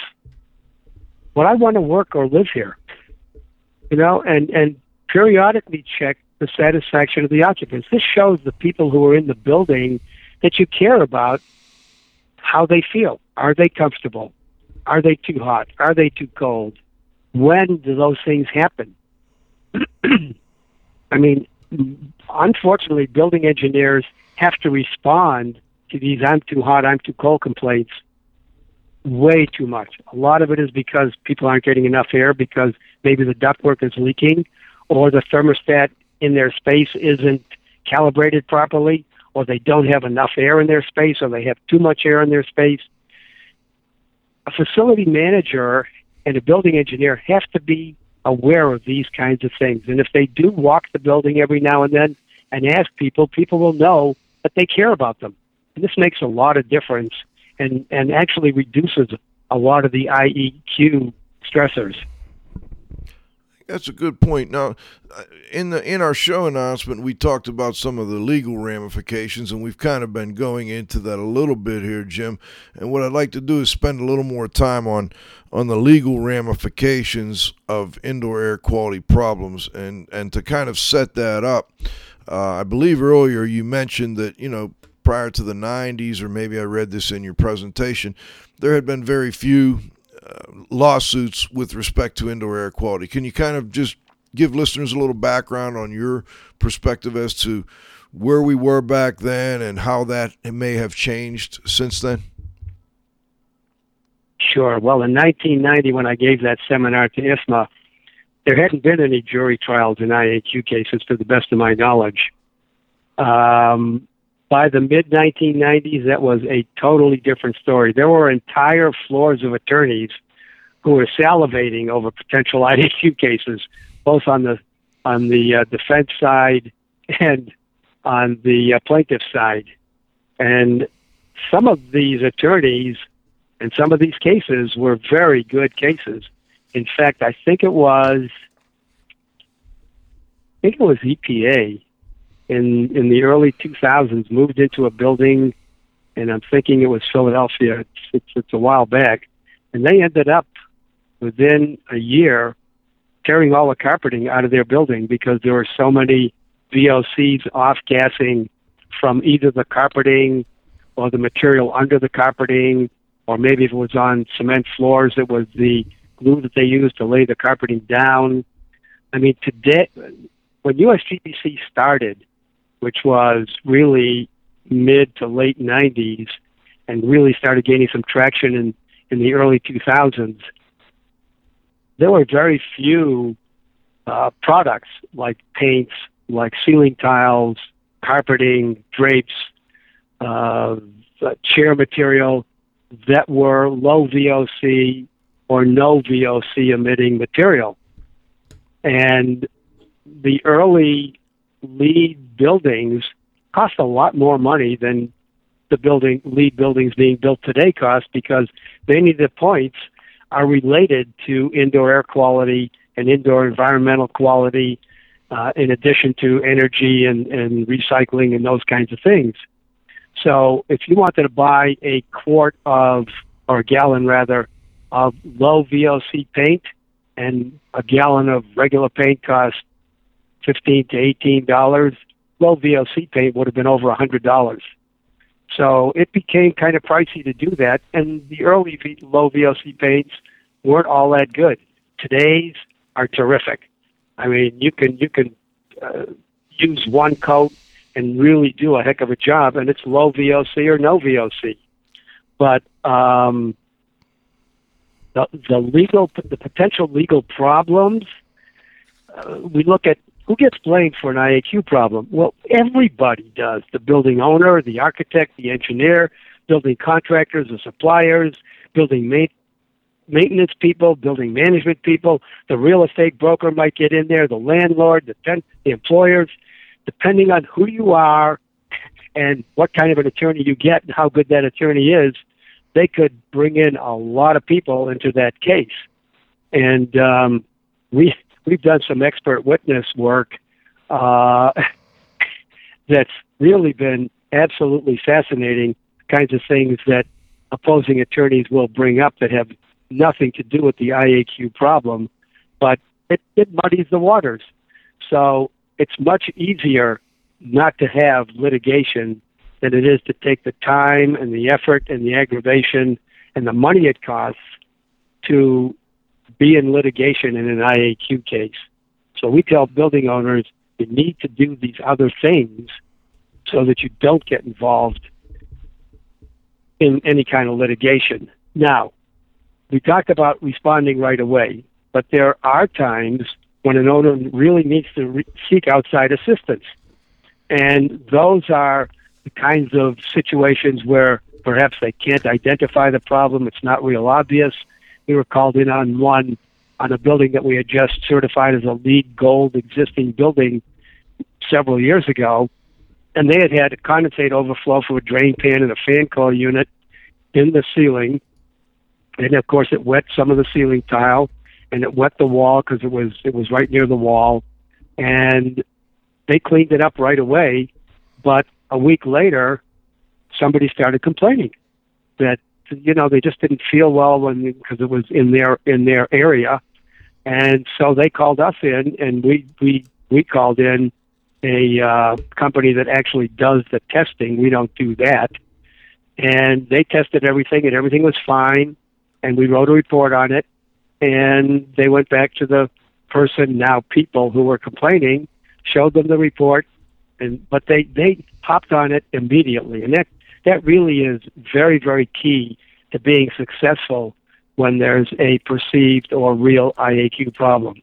would I want to work or live here? You know, and, and periodically check the satisfaction of the occupants. This shows the people who are in the building that you care about how they feel. Are they comfortable? Are they too hot? Are they too cold? When do those things happen? I mean, unfortunately, building engineers have to respond to these I'm too hot, I'm too cold complaints way too much. A lot of it is because people aren't getting enough air because maybe the ductwork is leaking or the thermostat in their space isn't calibrated properly or they don't have enough air in their space or they have too much air in their space. A facility manager and a building engineer have to be aware of these kinds of things. And if they do walk the building every now and then and ask people, people will know that they care about them. And this makes a lot of difference and, and actually reduces a lot of the IEQ stressors. That's a good point. Now, uh, in the in our show announcement, we talked about some of the legal ramifications, and we've kind of been going into that a little bit here, Jim. And what I'd like to do is spend a little more time on on the legal ramifications of indoor air quality problems, and and to kind of set that up. Uh, I believe earlier you mentioned that you know prior to the 90s, or maybe I read this in your presentation, there had been very few uh, lawsuits with respect to indoor air quality. Can you kind of just give listeners a little background on your perspective as to where we were back then and how that may have changed since then? Sure. Well, in 1990, when I gave that seminar to ISMA, there hadn't been any jury trials in IAQ cases, to the best of my knowledge. Um, by the mid 1990s, that was a totally different story. There were entire floors of attorneys who were salivating over potential IAQ cases, both on the on the uh, defense side and on the uh, plaintiff side. And some of these attorneys and some of these cases were very good cases. In fact, I think it was I think it was EPA in in the early 2000s moved into a building, and I'm thinking it was Philadelphia. It's, it's, it's a while back, and they ended up within a year tearing all the carpeting out of their building because there were so many VOCs off gassing from either the carpeting or the material under the carpeting, or maybe if it was on cement floors, it was the glue that they used to lay the carpeting down. I mean, today, when USGBC started, which was really mid to late 90s and really started gaining some traction in, in the early 2000s, there were very few uh, products like paints, like ceiling tiles, carpeting, drapes, uh, chair material that were low VOC or no VOC emitting material. And the early LEED buildings cost a lot more money than the building LEED buildings being built today cost because many of the points are related to indoor air quality and indoor environmental quality, uh, in addition to energy and, and recycling and those kinds of things. So if you wanted to buy a quart of, or a gallon rather, of low VOC paint, and a gallon of regular paint costs fifteen to eighteen dollars. Low VOC paint would have been over a hundred dollars. So it became kind of pricey to do that, and the early v- low VOC paints weren't all that good. Today's are terrific. I mean, you can you can uh, use one coat and really do a heck of a job, and it's low VOC or no VOC. But um, the the legal the potential legal problems. Uh, we look at who gets blamed for an IAQ problem? Well, everybody does. The building owner, the architect, the engineer, building contractors, the suppliers, building ma- maintenance people, building management people. The real estate broker might get in there, the landlord, the, ten- the employers. Depending on who you are and what kind of an attorney you get and how good that attorney is, they could bring in a lot of people into that case. And um, we we've done some expert witness work uh, that's really been absolutely fascinating. Kinds of things that opposing attorneys will bring up that have nothing to do with the IAQ problem, but it, it muddies the waters. So it's much easier not to have litigation than it is to take the time and the effort and the aggravation and the money it costs to be in litigation in an IAQ case. So we tell building owners you need to do these other things so that you don't get involved in any kind of litigation. Now, we talk about responding right away, but there are times when an owner really needs to re- seek outside assistance. And those are kinds of situations where perhaps they can't identify the problem, it's not real obvious, we were called in on one on a building that we had just certified as a LEED gold existing building several years ago. And they had had a condensate overflow from a drain pan and a fan coil unit in the ceiling. And of course, it wet some of the ceiling tile. and it wet the wall because it was it was right near the wall, and they cleaned it up right away. But a week later, somebody started complaining that you know they just didn't feel well when because it was in their in their area, and so they called us in, and we we we called in a uh, company that actually does the testing. We don't do that, and they tested everything, and everything was fine, and we wrote a report on it, and they went back to the person now people who were complaining, showed them the report, and but they they hopped on it immediately, and that that really is very very key to being successful when there's a perceived or real IAQ problem.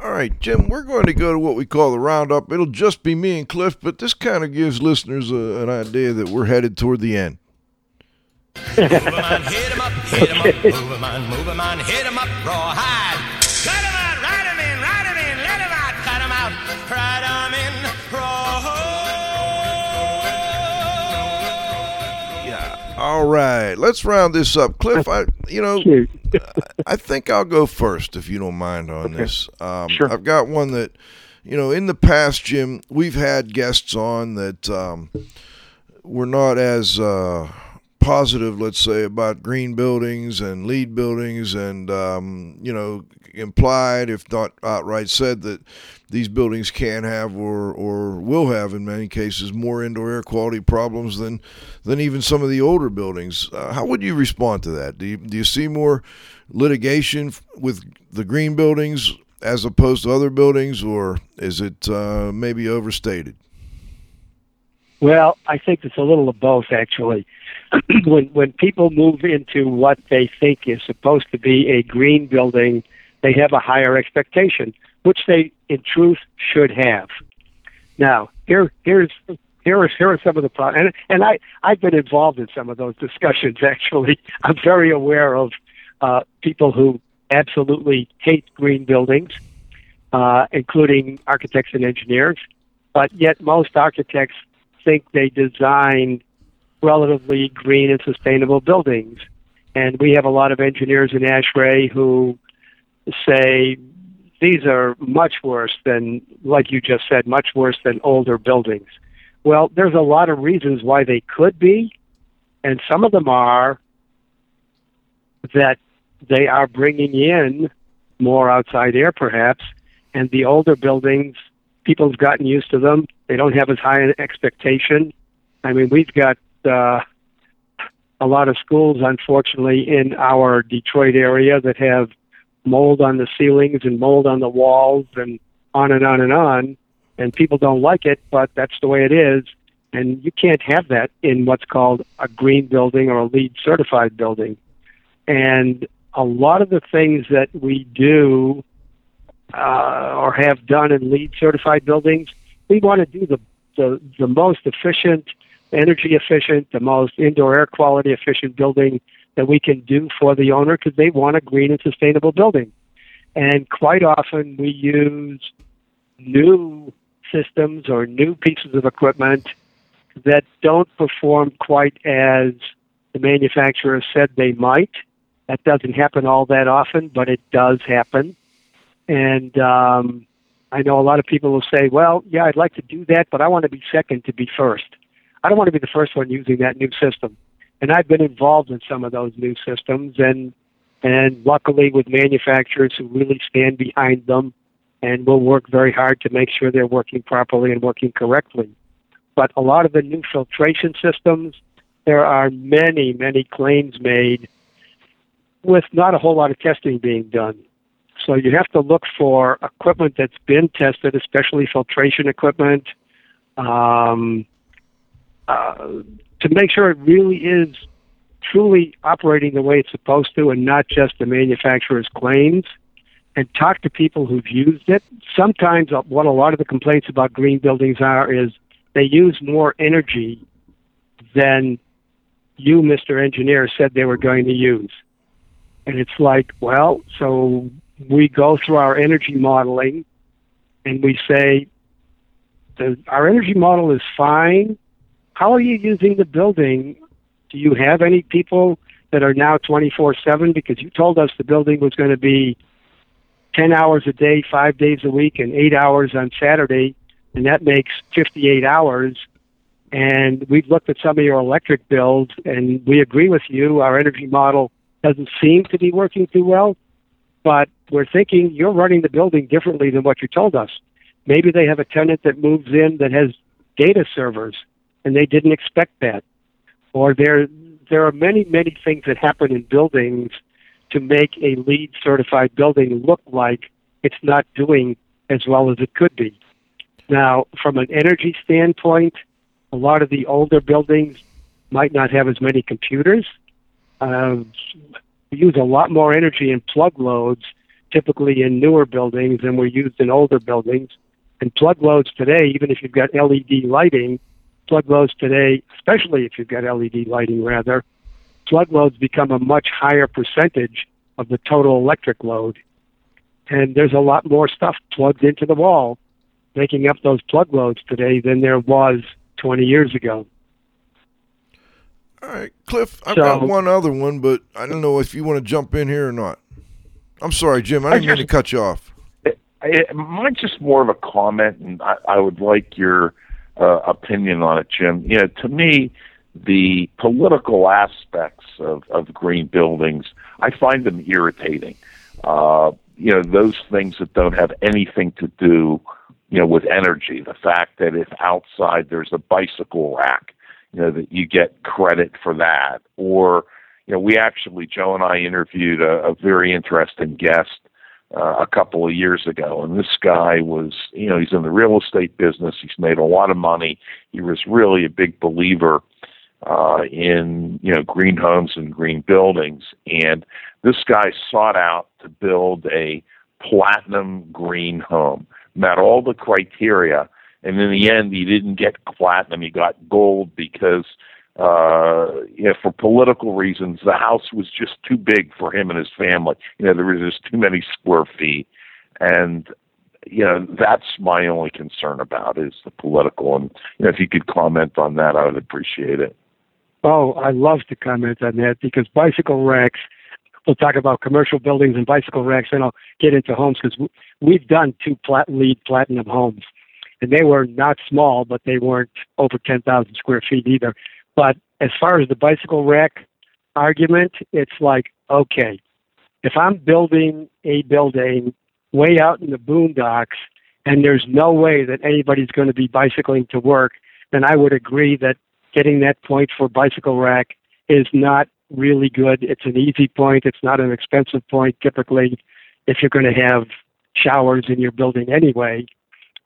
All right, Jim, we're going to go to what we call the roundup. It'll just be me and Cliff, but this kind of gives listeners a, an idea that we're headed toward the end. Move 'em on, hit 'em up, hit 'em up, move 'em on, move 'em on, hit 'em up, rawhide. All right, let's round this up. Cliff, I, you know, I think I'll go first if you don't mind on this. Um, Sure. I've got one that, you know, in the past, Jim, we've had guests on that um, were not as uh, positive, let's say, about green buildings and LEED buildings, and um, you know, implied, if not outright said, that these buildings can have or or will have, in many cases, more indoor air quality problems than than even some of the older buildings. Uh, how would you respond to that? Do you do you see more litigation with the green buildings as opposed to other buildings, or is it uh, maybe overstated? Well, I think it's a little of both, actually. when when people move into what they think is supposed to be a green building, they have a higher expectation, which they, in truth, should have. Now, here here's here are here are some of the problems, and and I I've been involved in some of those discussions. Actually, I'm very aware of uh, people who absolutely hate green buildings, uh, including architects and engineers. But yet, most architects think they design relatively green and sustainable buildings. And we have a lot of engineers in ASHRAE who say these are much worse than, like you just said, much worse than older buildings. Well, there's a lot of reasons why they could be, and some of them are that they are bringing in more outside air, perhaps, and the older buildings, people have gotten used to them. They don't have as high an expectation. I mean, we've got uh, a lot of schools, unfortunately, in our Detroit area that have mold on the ceilings and mold on the walls and on and on and on. And people don't like it, but that's the way it is. And you can't have that in what's called a green building or a LEED certified building. And a lot of the things that we do uh, or have done in LEED certified buildings, we want to do the, the, the most efficient, energy efficient, the most indoor air quality efficient building that we can do for the owner because they want a green and sustainable building. And quite often we use new systems or new pieces of equipment that don't perform quite as the manufacturer said they might. That doesn't happen all that often, but it does happen. And um, I know a lot of people will say, well, yeah, I'd like to do that, but I want to be second to be first. I don't want to be the first one using that new system. And I've been involved in some of those new systems, and and luckily with manufacturers who really stand behind them and will work very hard to make sure they're working properly and working correctly. But a lot of the new filtration systems, there are many, many claims made with not a whole lot of testing being done. So you have to look for equipment that's been tested, especially filtration equipment, um, uh, to make sure it really is truly operating the way it's supposed to and not just the manufacturer's claims. And talk to people who've used it. Sometimes, uh, what a lot of the complaints about green buildings are is they use more energy than you, Mr. Engineer, said they were going to use. And it's like, well, so we go through our energy modeling and we say, our energy model is fine. How are you using the building? Do you have any people that are now 24 7 because you told us the building was going to be 10 hours a day, five days a week, and eight hours on Saturday, and that makes 58 hours. And we've looked at some of your electric bills, and we agree with you. Our energy model doesn't seem to be working too well, but we're thinking you're running the building differently than what you told us. Maybe they have a tenant that moves in that has data servers, and they didn't expect that. Or there, there are many, many things that happen in buildings to make a LEED certified building look like it's not doing as well as it could be. Now, from an energy standpoint, a lot of the older buildings might not have as many computers. Uh, we use a lot more energy in plug loads, typically in newer buildings, than we're used in older buildings. And plug loads today, even if you've got LED lighting, plug loads today, especially if you've got LED lighting, rather, plug loads become a much higher percentage of the total electric load. And there's a lot more stuff plugged into the wall, making up those plug loads today than there was 20 years ago. All right, Cliff, I've So- got one other one, but I don't know if you want to jump in here or not. I'm sorry, Jim. I didn't mean to cut you off. It mine's just more of a comment, and I, I would like your uh, opinion on it, Jim. You know, to me, the political aspects of, of green buildings, I find them irritating. Uh, you know, those things that don't have anything to do, you know, with energy. The fact that if outside there's a bicycle rack, you know, that you get credit for that. Or, you know, we actually, Joe and I interviewed a, a very interesting guest uh, a couple of years ago. And this guy was, you know, he's in the real estate business. He's made a lot of money. He was really a big believer uh, in, you know, green homes and green buildings. And this guy sought out to build a platinum green home, met all the criteria. And in the end, he didn't get platinum. He got gold because uh, you know, for political reasons, the house was just too big for him and his family. You know, there was just too many square feet, and you know, that's my only concern about is the political. And you know, if you could comment on that, I would appreciate it. Oh, I love to comment on that because bicycle racks. We'll talk about commercial buildings and bicycle racks, and I'll get into homes because we've done two plat- LEED platinum homes, and they were not small, but they weren't over ten thousand square feet either. But as far as the bicycle rack argument, it's like okay, if I'm building a building way out in the boondocks, and there's no way that anybody's going to be bicycling to work, then I would agree that getting that point for bicycle rack is not really good. It's an easy point. It's not an expensive point typically if you're going to have showers in your building anyway.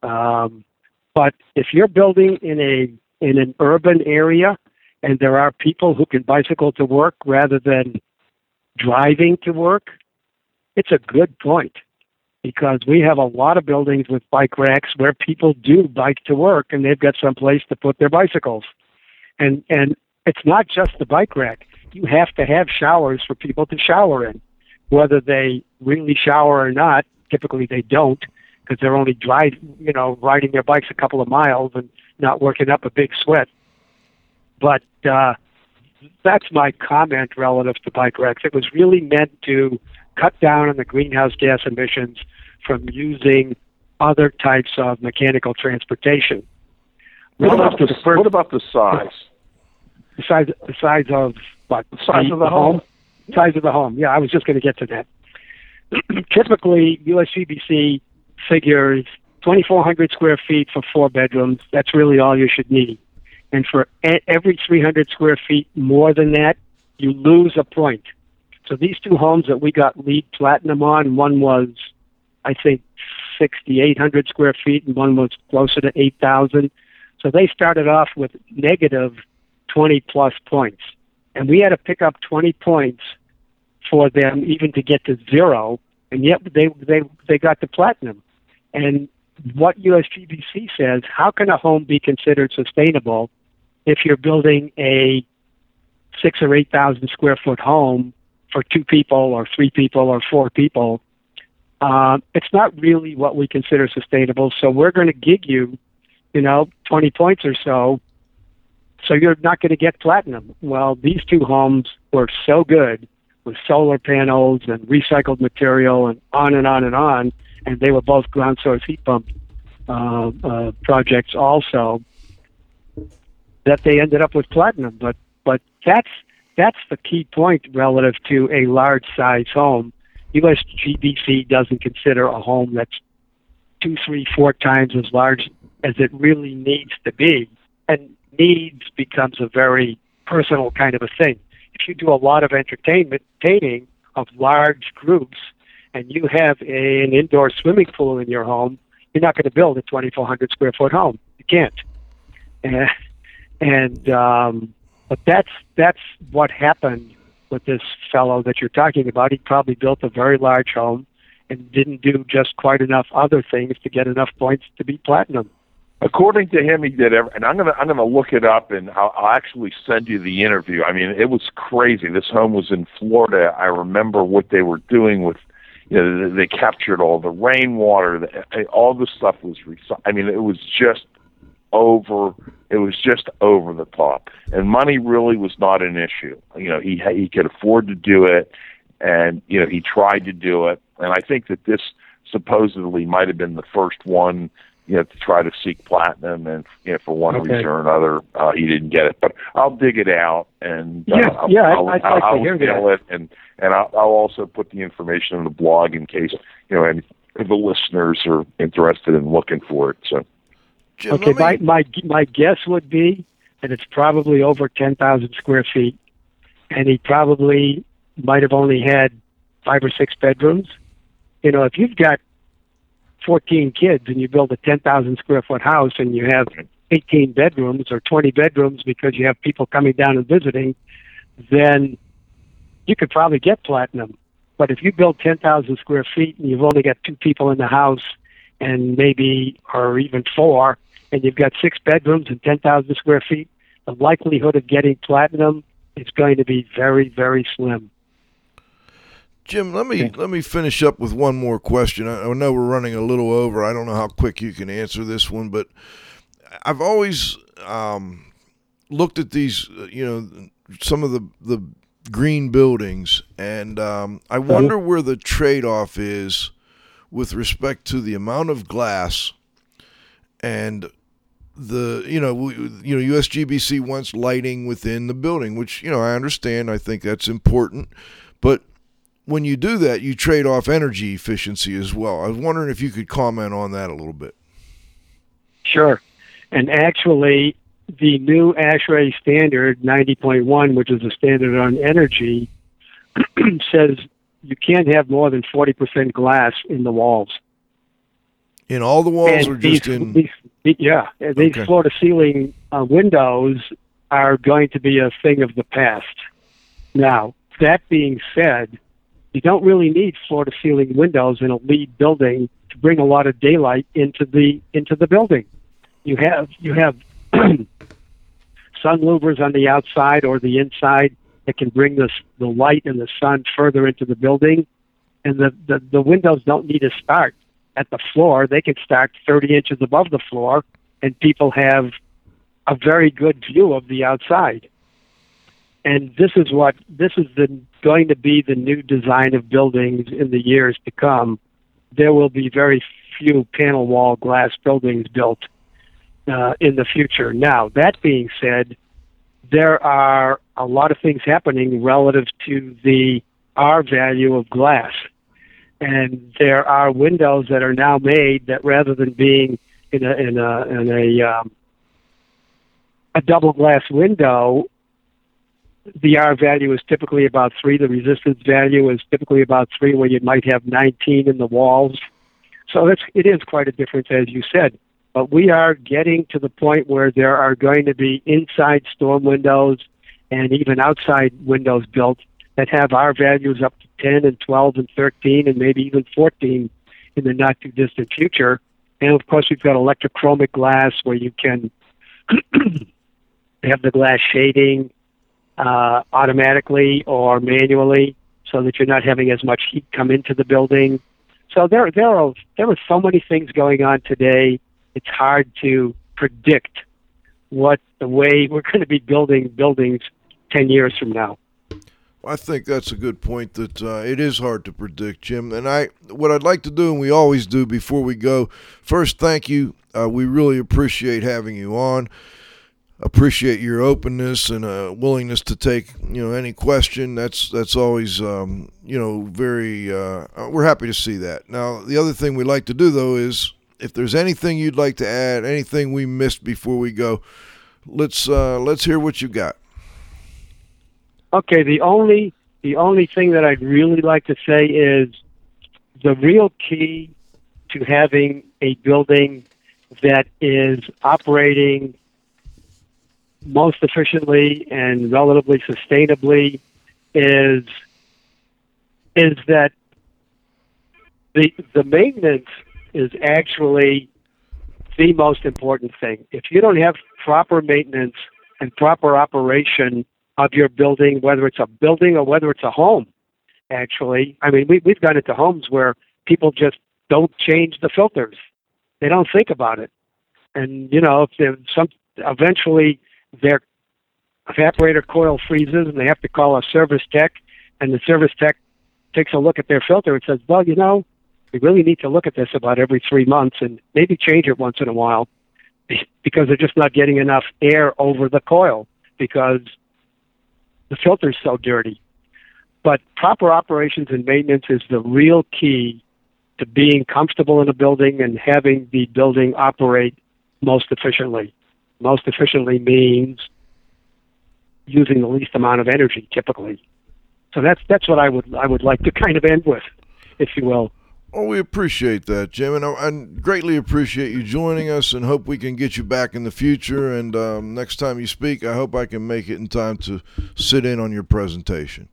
Um, but if you're building in a in an urban area and there are people who can bicycle to work rather than driving to work, it's a good point because we have a lot of buildings with bike racks where people do bike to work and they've got some place to put their bicycles. And and it's not just the bike rack. You have to have showers for people to shower in. Whether they really shower or not, typically they don't because they're only drive, you know, riding their bikes a couple of miles and not working up a big sweat. But uh, that's my comment relative to bike racks. It was really meant to cut down on the greenhouse gas emissions from using other types of mechanical transportation. What about the first- what about the size? the size the size of what The size of the home. size of the home yeah i was just going to get to that typically usgbc figures 2400 square feet for four bedrooms that's really all you should need and for every 300 square feet more than that you lose a point so these two homes that we got LEED platinum on one was i think 6800 square feet and one was closer to 8000 so they started off with negative 20 plus points. And we had to pick up 20 points for them even to get to zero. And yet they, they, they got to platinum. And what USGBC says, how can a home be considered sustainable if you're building a six or 8,000 square foot home for two people or three people or four people? Uh, it's not really what we consider sustainable. So we're going to gig you, you know, 20 points or so so you're not going to get platinum. Well, these two homes were so good with solar panels and recycled material and on and on and on, and they were both ground source heat pump uh, uh, projects also. That they ended up with platinum, but but that's that's the key point relative to a large size home. USGBC doesn't consider a home that's two, three, four times as large as it really needs to be. And needs becomes a very personal kind of a thing. If you do a lot of entertainment, entertaining of large groups, and you have a, an indoor swimming pool in your home, you're not going to build a 2,400 square foot home. You can't. And, and um, but that's that's what happened with this fellow that you're talking about. He probably built a very large home and didn't do just quite enough other things to get enough points to be platinum. According to him, he did every, and I'm gonna I'm gonna look it up and I'll, I'll actually send you the interview. I mean, it was crazy. This home was in Florida. I remember what they were doing with, you know, they, captured all the rainwater. The, all the stuff was. Recy- I mean, it was just over. It was just over the top, and money really was not an issue. You know, he he could afford to do it, and you know he tried to do it. And I think that this supposedly might have been the first one you know, to try to seek platinum, and you know, for one Okay. reason or another, uh, he didn't get it. But I'll dig it out, and uh, Yeah, I'll, yeah, I'd- I'll, I'd like I'll, to I'll hear that. it, and and I'll, I'll also put the information on the blog in case you know any the listeners are interested in looking for it. So Jim, Okay, my, my my guess would be that it's probably over ten thousand square feet, and he probably might have only had five or six bedrooms. You know, if you've got fourteen kids and you build a ten thousand square foot house and you have eighteen bedrooms or twenty bedrooms because you have people coming down and visiting, then you could probably get platinum. But if you build ten thousand square feet and you've only got two people in the house and maybe or even four, and you've got six bedrooms and 10,000 square feet, the likelihood of getting platinum is going to be very, very slim. Jim, let me let me finish up with one more question. I, I know we're running a little over. I don't know how quick you can answer this one, but I've always um, looked at these, you know, some of the the green buildings, and um, I wonder where the trade off is with respect to the amount of glass and the you know we, you know USGBC wants lighting within the building, which you know I understand. I think that's important, but when you do that, you trade off energy efficiency as well. I was wondering if you could comment on that a little bit. Sure. And actually, the new ASHRAE standard 90.1, which is a standard on energy, says you can't have more than 40% glass in the walls. In all the walls, or these, just in these, yeah, these Okay. floor to ceiling uh, windows are going to be a thing of the past. Now, that being said, you don't really need floor to ceiling windows in a LEED building to bring a lot of daylight into the into the building. You have you have sun louvers on the outside or the inside that can bring the the light and the sun further into the building, and the the, the windows don't need a start at the floor. They can stack 30 inches above the floor, and people have a very good view of the outside. And this is what this is the going to be the new design of buildings in the years to come. There will be very few panel wall glass buildings built uh, in the future. Now, that being said, there are a lot of things happening relative to the R value of glass. And there are windows that are now made that rather than being in a in a in a um, a double glass window, the R value is typically about three. The resistance value is typically about three, where you might have 19 in the walls. So it's, it is quite a difference, as you said. But we are getting to the point where there are going to be inside storm windows and even outside windows built that have R values up to 10 and 12 and 13 and maybe even 14 in the not too distant future. And of course, we've got electrochromic glass where you can have the glass shading uh, automatically or manually so that you're not having as much heat come into the building. So there, there are there are so many things going on today. It's hard to predict what the way we're going to be building buildings 10 years from now. I think that's a good point. That uh, it is hard to predict, Jim. And I, what I'd like to do, and we always do before we go, first, thank you. Uh, we really appreciate having you on. Appreciate your openness and uh, willingness to take you know any question. That's that's always um, you know very. Uh, we're happy to see that. Now the other thing we like to do though is if there's anything you'd like to add, anything we missed before we go, let's uh, let's hear what you got. Okay, the only the only thing that I'd really like to say is the real key to having a building that is operating most efficiently and relatively sustainably is is that the the maintenance is actually the most important thing. If you don't have proper maintenance and proper operation of your building, whether it's a building or whether it's a home. Actually, I mean, we, we've gone into homes where people just don't change the filters; they don't think about it, and you know, if there's some eventually their evaporator coil freezes and they have to call a service tech, and the service tech takes a look at their filter and says, "Well, you know, we really need to look at this about every three months and maybe change it once in a while." Because they're just not getting enough air over the coil because the filter's so dirty. But proper operations and maintenance is the real key to being comfortable in a building and having the building operate most efficiently. Most efficiently means using the least amount of energy typically. So that's that's what I would I would like to kind of end with, if you will. Oh, we appreciate that, Jim, and I, I, greatly appreciate you joining us, and hope we can get you back in the future. And um, next time you speak, I hope I can make it in time to sit in on your presentation.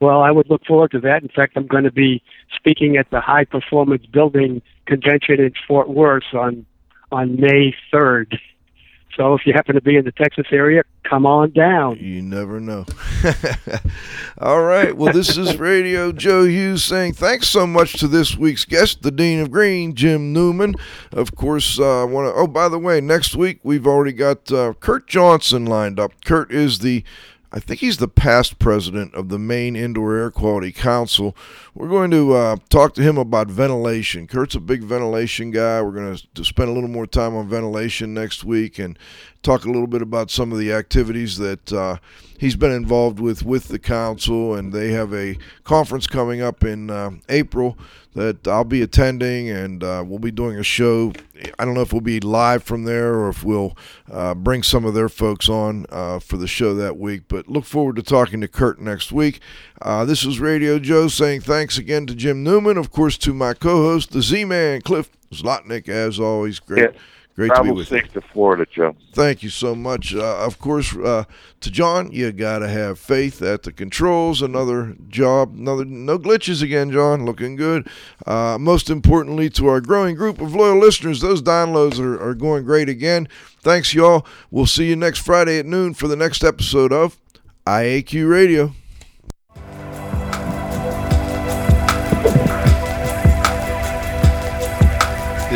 Well, I would look forward to that. In fact, I'm going to be speaking at the High Performance Building Convention in Fort Worth on on May 3rd. So if you happen to be in the Texas area, come on down. You never know. All right. Well, this is Radio Joe Hughes saying thanks so much to this week's guest, the Dean of Green, Jim Newman. Of course, uh, I want to. Oh, by the way, next week we've already got uh, Kurt Johnson lined up. Kurt is the I think he's the past president of the Maine Indoor Air Quality Council. We're going to uh, talk to him about ventilation. Kurt's a big ventilation guy. We're going to spend a little more time on ventilation next week and talk a little bit about some of the activities that uh, he's been involved with with the council. And they have a conference coming up in uh, April that I'll be attending, and uh, we'll be doing a show. I don't know if we'll be live from there or if we'll uh, bring some of their folks on uh, for the show that week. But look forward to talking to Kurt next week. Uh, this is Radio Joe saying thanks again to Jim Newman, of course, to my co-host, the Z-Man, Cliff Zlotnik, as always. Great. Yeah. Great Travel to be with six you. to Florida, Joe. Thank you so much. Uh, of course, uh, to John, you got to have faith at the controls. Another job, another no glitches again, John. Looking good. Uh, most importantly, to our growing group of loyal listeners, those downloads are, are going great again. Thanks, y'all. We'll see you next Friday at noon for the next episode of IAQ Radio.